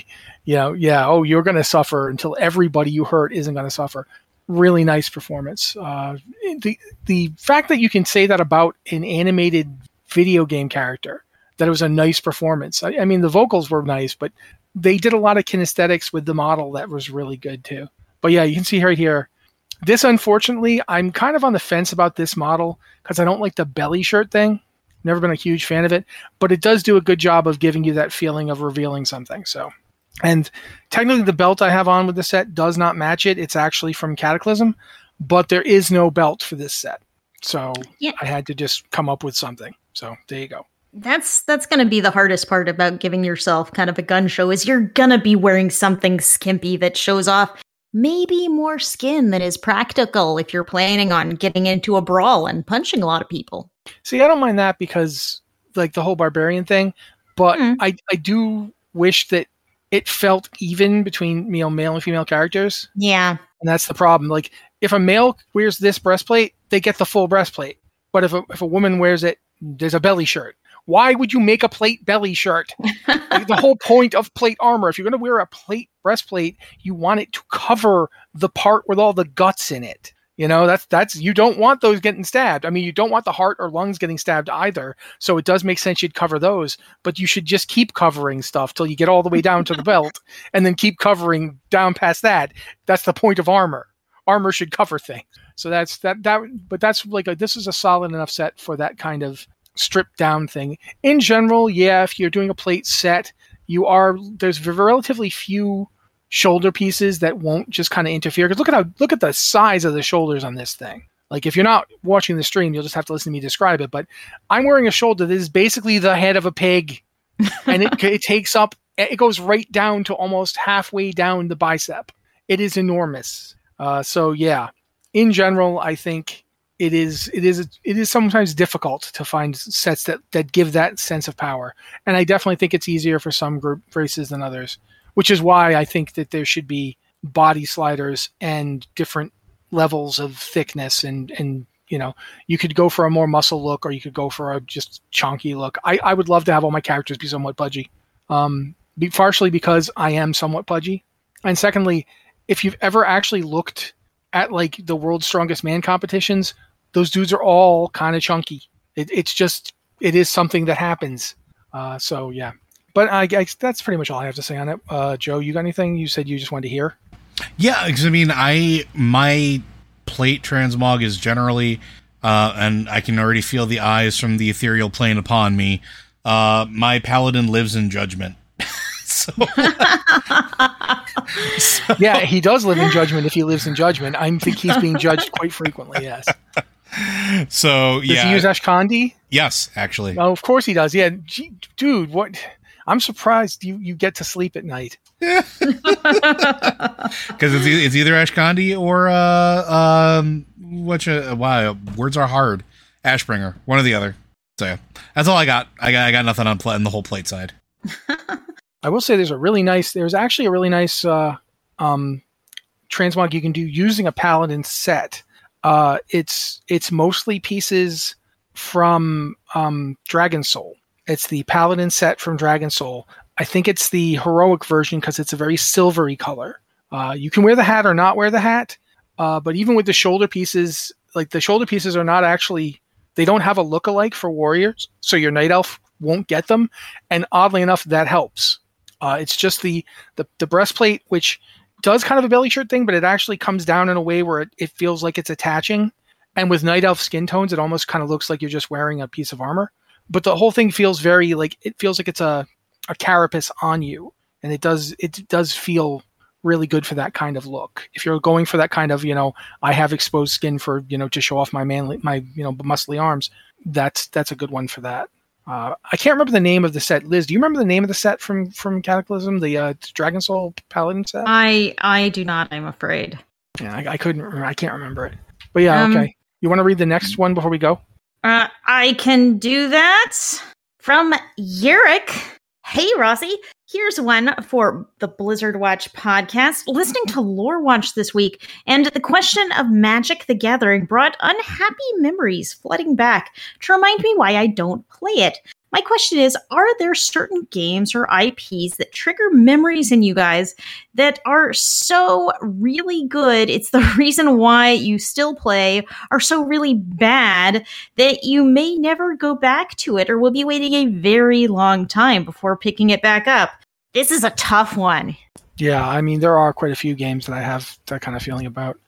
you know, yeah, oh, you're going to suffer until everybody you hurt isn't going to suffer." Really nice performance. Uh, the the fact that you can say that about an animated video game character, that it was a nice performance. I, I mean, the vocals were nice, but they did a lot of kinesthetics with the model that was really good too. But yeah, you can see right here. This, unfortunately, I'm kind of on the fence about this model because I don't like the belly shirt thing. Never been a huge fan of it, but it does do a good job of giving you that feeling of revealing something. So, and technically, the belt I have on with the set does not match it. It's actually from Cataclysm, but there is no belt for this set. So Yeah. I had to just come up with something. So there you go. That's that's going to be the hardest part about giving yourself kind of a gun show is you're going to be wearing something skimpy that shows off maybe more skin than is practical if you're planning on getting into a brawl and punching a lot of people. See, I don't mind that because like the whole barbarian thing, but Mm. I I do wish that it felt even between you know male and female characters, Yeah. and that's the problem. Like if a male wears this breastplate, they get the full breastplate. But if a, if a woman wears it, there's a belly shirt. Why would you make a plate belly shirt? like the whole point of plate armor, if you're going to wear a plate breastplate, you want it to cover the part with all the guts in it. You know, that's that's you don't want those getting stabbed. I mean, you don't want the heart or lungs getting stabbed either. So it does make sense you'd cover those, but you should just keep covering stuff till you get all the way down to the belt and then keep covering down past that. That's the point of armor. Armor should cover things. So that's that that but that's like a, this is a solid enough set for that kind of stripped down thing. In general, yeah, if you're doing a plate set, you are there's relatively few shoulder pieces that won't just kind of interfere. Because look at how look at the size of the shoulders on this thing. Like if you're not watching the stream, you'll just have to listen to me describe it. But I'm wearing a shoulder that is basically the head of a pig, and it, it takes up it goes right down to almost halfway down the bicep. It is enormous. Uh, so yeah, in general, I think it is it is it is sometimes difficult to find sets that that give that sense of power, and I definitely think it's easier for some group races than others, which is why I think that there should be body sliders and different levels of thickness and and you know you could go for a more muscle look or you could go for a just chunky look. I I would love to have all my characters be somewhat pudgy, um, be, partially because I am somewhat pudgy, and secondly, if you've ever actually looked at like the world's strongest man competitions, those dudes are all kind of chunky. It, it's just it is something that happens. Uh, so yeah, but I guess that's pretty much all I have to say on it. Uh, Joe, you got anything? You said you just wanted to hear. Yeah, because I mean, I my plate transmog is generally, uh, and I can already feel the eyes from the ethereal plane upon me. Uh, my paladin lives in judgment. so, so, yeah, he does live in judgment. If he lives in judgment, I think he's being judged quite frequently. Yes. So does yeah, he use Ashkandi? Yes, actually. Oh, of course he does. Yeah, Gee, dude, what? I'm surprised you you get to sleep at night. Because it's, it's either Ashkandi or uh um what you wow words are hard Ashbringer one or the other. So yeah, that's all I got. I got I got nothing on pla- on the whole plate side. I will say there's a really nice. There's actually a really nice uh, um, transmog you can do using a paladin set. Uh, it's it's mostly pieces from um, Dragon Soul. It's the paladin set from Dragon Soul. I think it's the heroic version because it's a very silvery color. Uh, you can wear the hat or not wear the hat, uh, but even with the shoulder pieces, like the shoulder pieces are not actually they don't have a look-alike for warriors, so your night elf won't get them. And oddly enough, that helps. Uh, it's just the, the the breastplate, which does kind of a belly shirt thing, but it actually comes down in a way where it, it feels like it's attaching. And with night elf skin tones, it almost kind of looks like you're just wearing a piece of armor. But the whole thing feels very like it feels like it's a a carapace on you, and it does it does feel really good for that kind of look. If you're going for that kind of, you know, I have exposed skin for, you know, to show off my manly, my, you know, muscly arms, that's, that's a good one for that. Uh, I can't remember the name of the set. Liz, do you remember the name of the set from, from Cataclysm, the uh, Dragon Soul Paladin set? I, I do not, I'm afraid. Yeah, I, I couldn't, remember, I can't remember it. But yeah, um, okay. You want to read the next one before we go? Uh, I can do that. From Yurik. Hey, Rossi. Here's one for the Blizzard Watch podcast. Listening to Lore Watch this week, and the question of Magic the Gathering brought unhappy memories flooding back to remind me why I don't play it. My question is Are there certain games or IPs that trigger memories in you guys that are so really good? It's the reason why you still play, are so really bad that you may never go back to it or will be waiting a very long time before picking it back up. This is a tough one. Yeah, I mean, there are quite a few games that I have that kind of feeling about.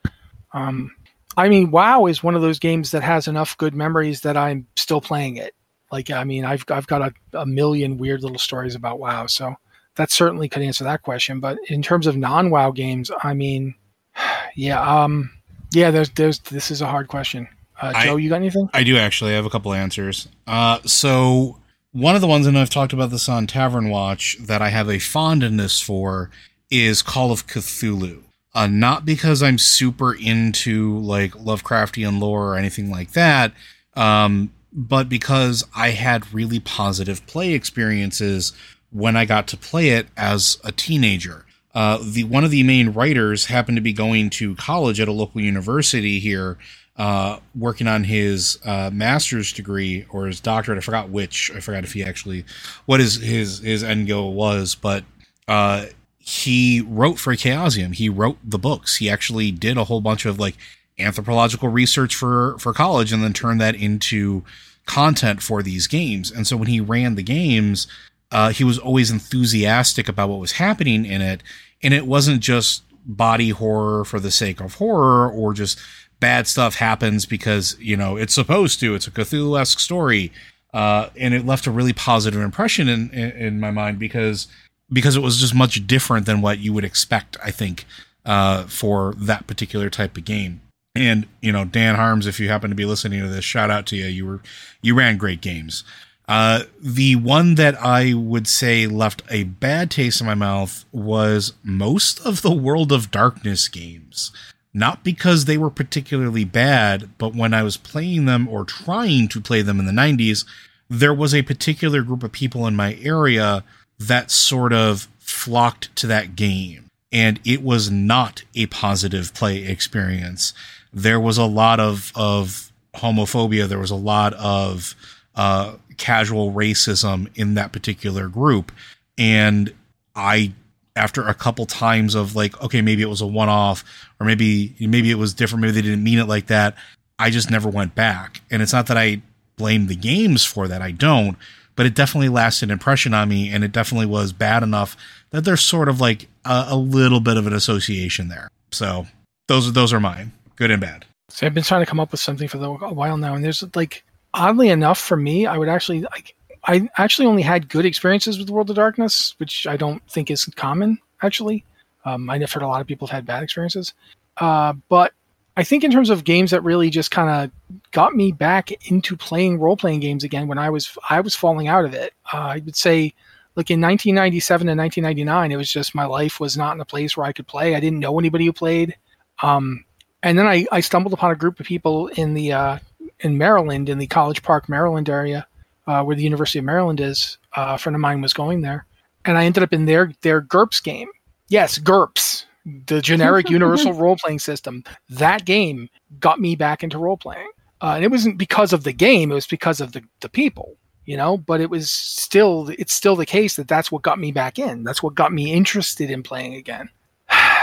Um, I mean, WoW is one of those games that has enough good memories that I'm still playing it. Like, I mean, I've I've got a, a million weird little stories about WoW, so that certainly could answer that question. But in terms of non-WoW games, I mean, yeah, um, yeah, there's there's this is a hard question. Uh, Joe, I, you got anything? I do actually. I have a couple answers. Uh, so one of the ones, and I've talked about this on Tavern Watch, that I have a fondness for is Call of Cthulhu. Uh, not because I'm super into like Lovecraftian lore or anything like that, um, but because I had really positive play experiences when I got to play it as a teenager. uh, the one of the main writers happened to be going to college at a local university here, uh, working on his uh, master's degree or his doctorate. I forgot which. I forgot if he actually what his his his end goal was, but uh, he wrote for Chaosium. He wrote the books. He actually did a whole bunch of like anthropological research for for college, and then turned that into content for these games. And so when he ran the games, uh, he was always enthusiastic about what was happening in it, and it wasn't just body horror for the sake of horror or just bad stuff happens because you know it's supposed to. It's a Cthulhu-esque story, uh, and it left a really positive impression in, in, in my mind because because it was just much different than what you would expect. I think uh, for that particular type of game. And you know, Dan Harms, if you happen to be listening to this, shout out to you. You were you ran great games. Uh, the one that I would say left a bad taste in my mouth was most of the World of Darkness games not because they were particularly bad, but when I was playing them or trying to play them in the 90s, there was a particular group of people in my area that sort of flocked to that game. And it was not a positive play experience. There was a lot of, of homophobia. There was a lot of uh, casual racism in that particular group. And I after a couple times of like, okay, maybe it was a one off, or maybe maybe it was different, maybe they didn't mean it like that. I just never went back. And it's not that I blame the games for that. I don't, but it definitely lasted an impression on me, and it definitely was bad enough that there's sort of like a, a little bit of an association there. So those are those are mine, good and bad. So I've been trying to come up with something for the, a while now, and there's like oddly enough for me, I would actually like I actually only had good experiences with World of Darkness, which I don't think is common. Actually, um, I've heard a lot of people have had bad experiences, uh, but I think in terms of games that really just kind of got me back into playing role playing games again when I was I was falling out of it. Uh, I would say, like in 1997 and 1999, it was just my life was not in a place where I could play. I didn't know anybody who played, um, and then I, I stumbled upon a group of people in the uh, in Maryland in the College Park, Maryland area uh, where the University of Maryland is. Uh, a friend of mine was going there, and I ended up in their their GURPS game. Yes, GURPS, the generic universal role playing system. That game got me back into role playing, uh, and it wasn't because of the game; it was because of the the people. You know, but it was still it's still the case that that's what got me back in. That's what got me interested in playing again.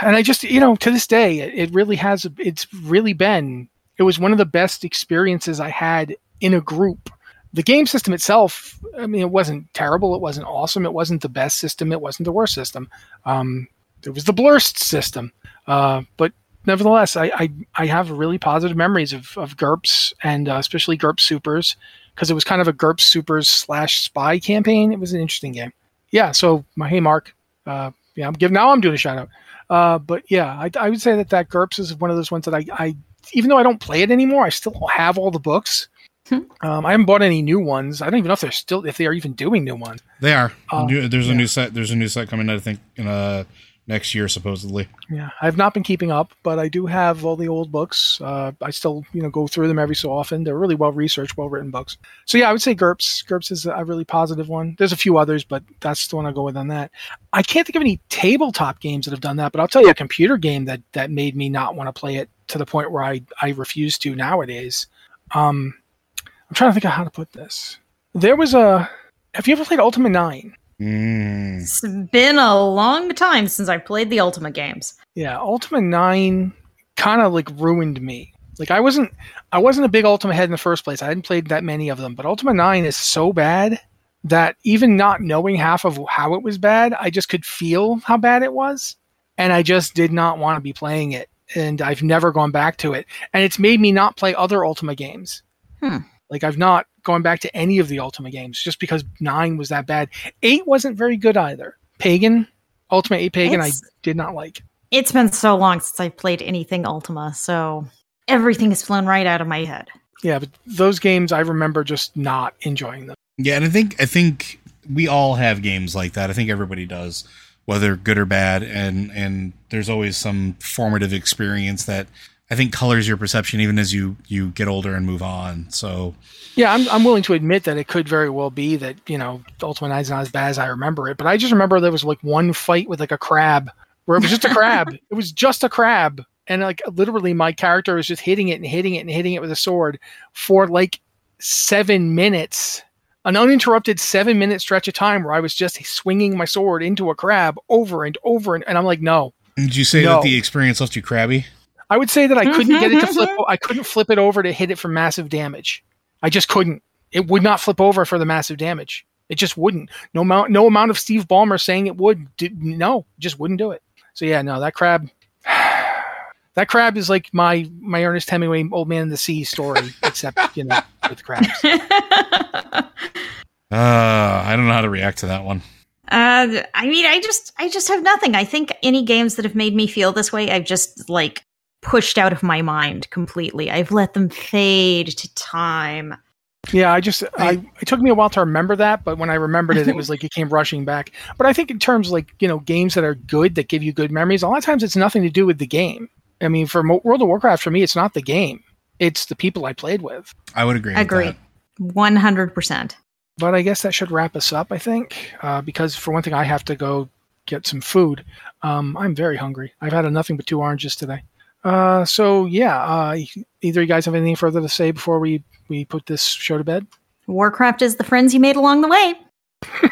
And I just, you know, to this day, it, really has. It's really been. It was one of the best experiences I had in a group the game system itself, I mean, it wasn't terrible. It wasn't awesome. It wasn't the best system. It wasn't the worst system. Um, it was the blurst system. Uh, but nevertheless, I, I, I, have really positive memories of, of GURPS and uh, especially GURPS Supers because it was kind of a GURPS Supers slash spy campaign. It was an interesting game. Yeah. So my hey Mark, uh, yeah, I'm giving now I'm doing a shout out. Uh, but yeah, I, I, would say that that GURPS is one of those ones that I, I even though I don't play it anymore, I still have all the books um, I haven't bought any new ones. I don't even know if they're still if they are even doing new ones. They are. Uh, new, there's yeah. a new set. There's a new set coming out. I think in uh next year supposedly. Yeah, I've not been keeping up, but I do have all the old books. Uh, I still you know go through them every so often. They're really well researched, well written books. So yeah, I would say GURPS. GURPS is a really positive one. There's a few others, but that's the one I go with on that. I can't think of any tabletop games that have done that, but I'll tell you a computer game that that made me not want to play it to the point where I I refuse to nowadays. Um, I'm trying to think of how to put this. There was a. Have you ever played Ultima Nine? Mm. It's been a long time since I played the Ultima games. Yeah, Ultima Nine kind of like ruined me. Like I wasn't, I wasn't a big Ultima head in the first place. I hadn't played that many of them, but Ultima Nine is so bad that even not knowing half of how it was bad, I just could feel how bad it was, and I just did not want to be playing it. And I've never gone back to it, and it's made me not play other Ultima games. Hmm. Like I've not gone back to any of the Ultima games just because nine was that bad. Eight wasn't very good either. Pagan, Ultima Eight Pagan, it's, I did not like. It's been so long since I've played anything Ultima, so everything has flown right out of my head. Yeah, but those games I remember just not enjoying them. Yeah, and I think I think we all have games like that. I think everybody does, whether good or bad, and and there's always some formative experience that I think colors your perception even as you you get older and move on. So yeah, I'm I'm willing to admit that it could very well be that you know Ultima Nine's not as bad as I remember it, but I just remember there was like one fight with like a crab where it was just a crab. It was just a crab, and like literally, my character was just hitting it and hitting it and hitting it with a sword for like seven minutes. An uninterrupted seven minute stretch of time where I was just swinging my sword into a crab over and over, and, and I'm like, no. Did you say No. that the experience left you crabby? I would say that I couldn't get it to flip. I couldn't flip it over to hit it for massive damage. I just couldn't. It would not flip over for the massive damage. It just wouldn't. No amount. No amount of Steve Ballmer saying it would. Did, no, just wouldn't do it. So yeah, no, that crab. That crab is like my my Ernest Hemingway Old Man in the Sea story, except you know with crabs. Uh, I don't know how to react to that one. Uh, I mean, I just, I just have nothing. I think any games that have made me feel this way, I've just like pushed out of my mind completely. I've let them fade to time. Yeah, I just I it took me a while to remember that, but when I remembered it, it was like it came rushing back. But I think in terms of like you know games that are good that give you good memories, a lot of times it's nothing to do with the game. I mean, for Mo- World of Warcraft, for me, it's not the game; it's the people I played with. I would agree. with Agree, one hundred percent. But I guess that should wrap us up. I think uh, because for one thing, I have to go get some food. Um, I'm very hungry. I've had nothing but two oranges today. Uh, so yeah, uh, either you guys have anything further to say before we we put this show to bed? Warcraft is the friends you made along the way.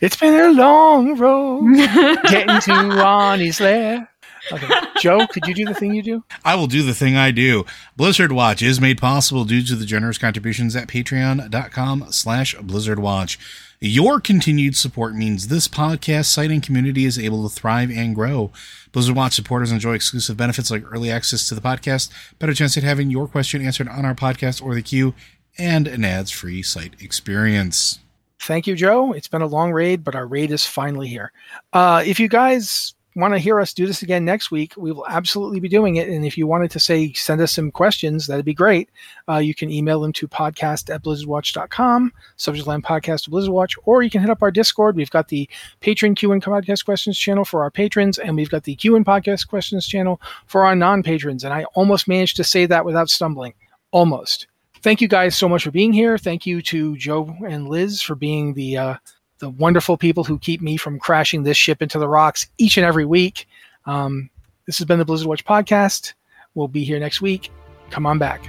It's been a long road getting to Ronnie's lair. Okay. Joe, could you do the thing you do? I will do the thing I do. Blizzard Watch is made possible due to the generous contributions at patreon.com slash blizzardwatch. Your continued support means this podcast site and community is able to thrive and grow. Blizzard Watch supporters enjoy exclusive benefits like early access to the podcast, better chance at having your question answered on our podcast or the queue, and an ads-free site experience. Thank you, Joe. It's been a long raid, but our raid is finally here. Uh, if you guys want to hear us do this again next week, we will absolutely be doing it. And if you wanted to say, send us some questions, that'd be great. Uh, you can email them to podcast at blizzardwatch.com, subject line podcast to or you can hit up our Discord. We've got the patron Q and podcast questions channel for our patrons, and we've got the Q and podcast questions channel for our non patrons. And I almost managed to say that without stumbling. Almost. Thank you guys so much for being here. Thank you to Joe and Liz for being the uh, the wonderful people who keep me from crashing this ship into the rocks each and every week. Um, this has been the Blizzard Watch podcast. We'll be here next week. Come on back.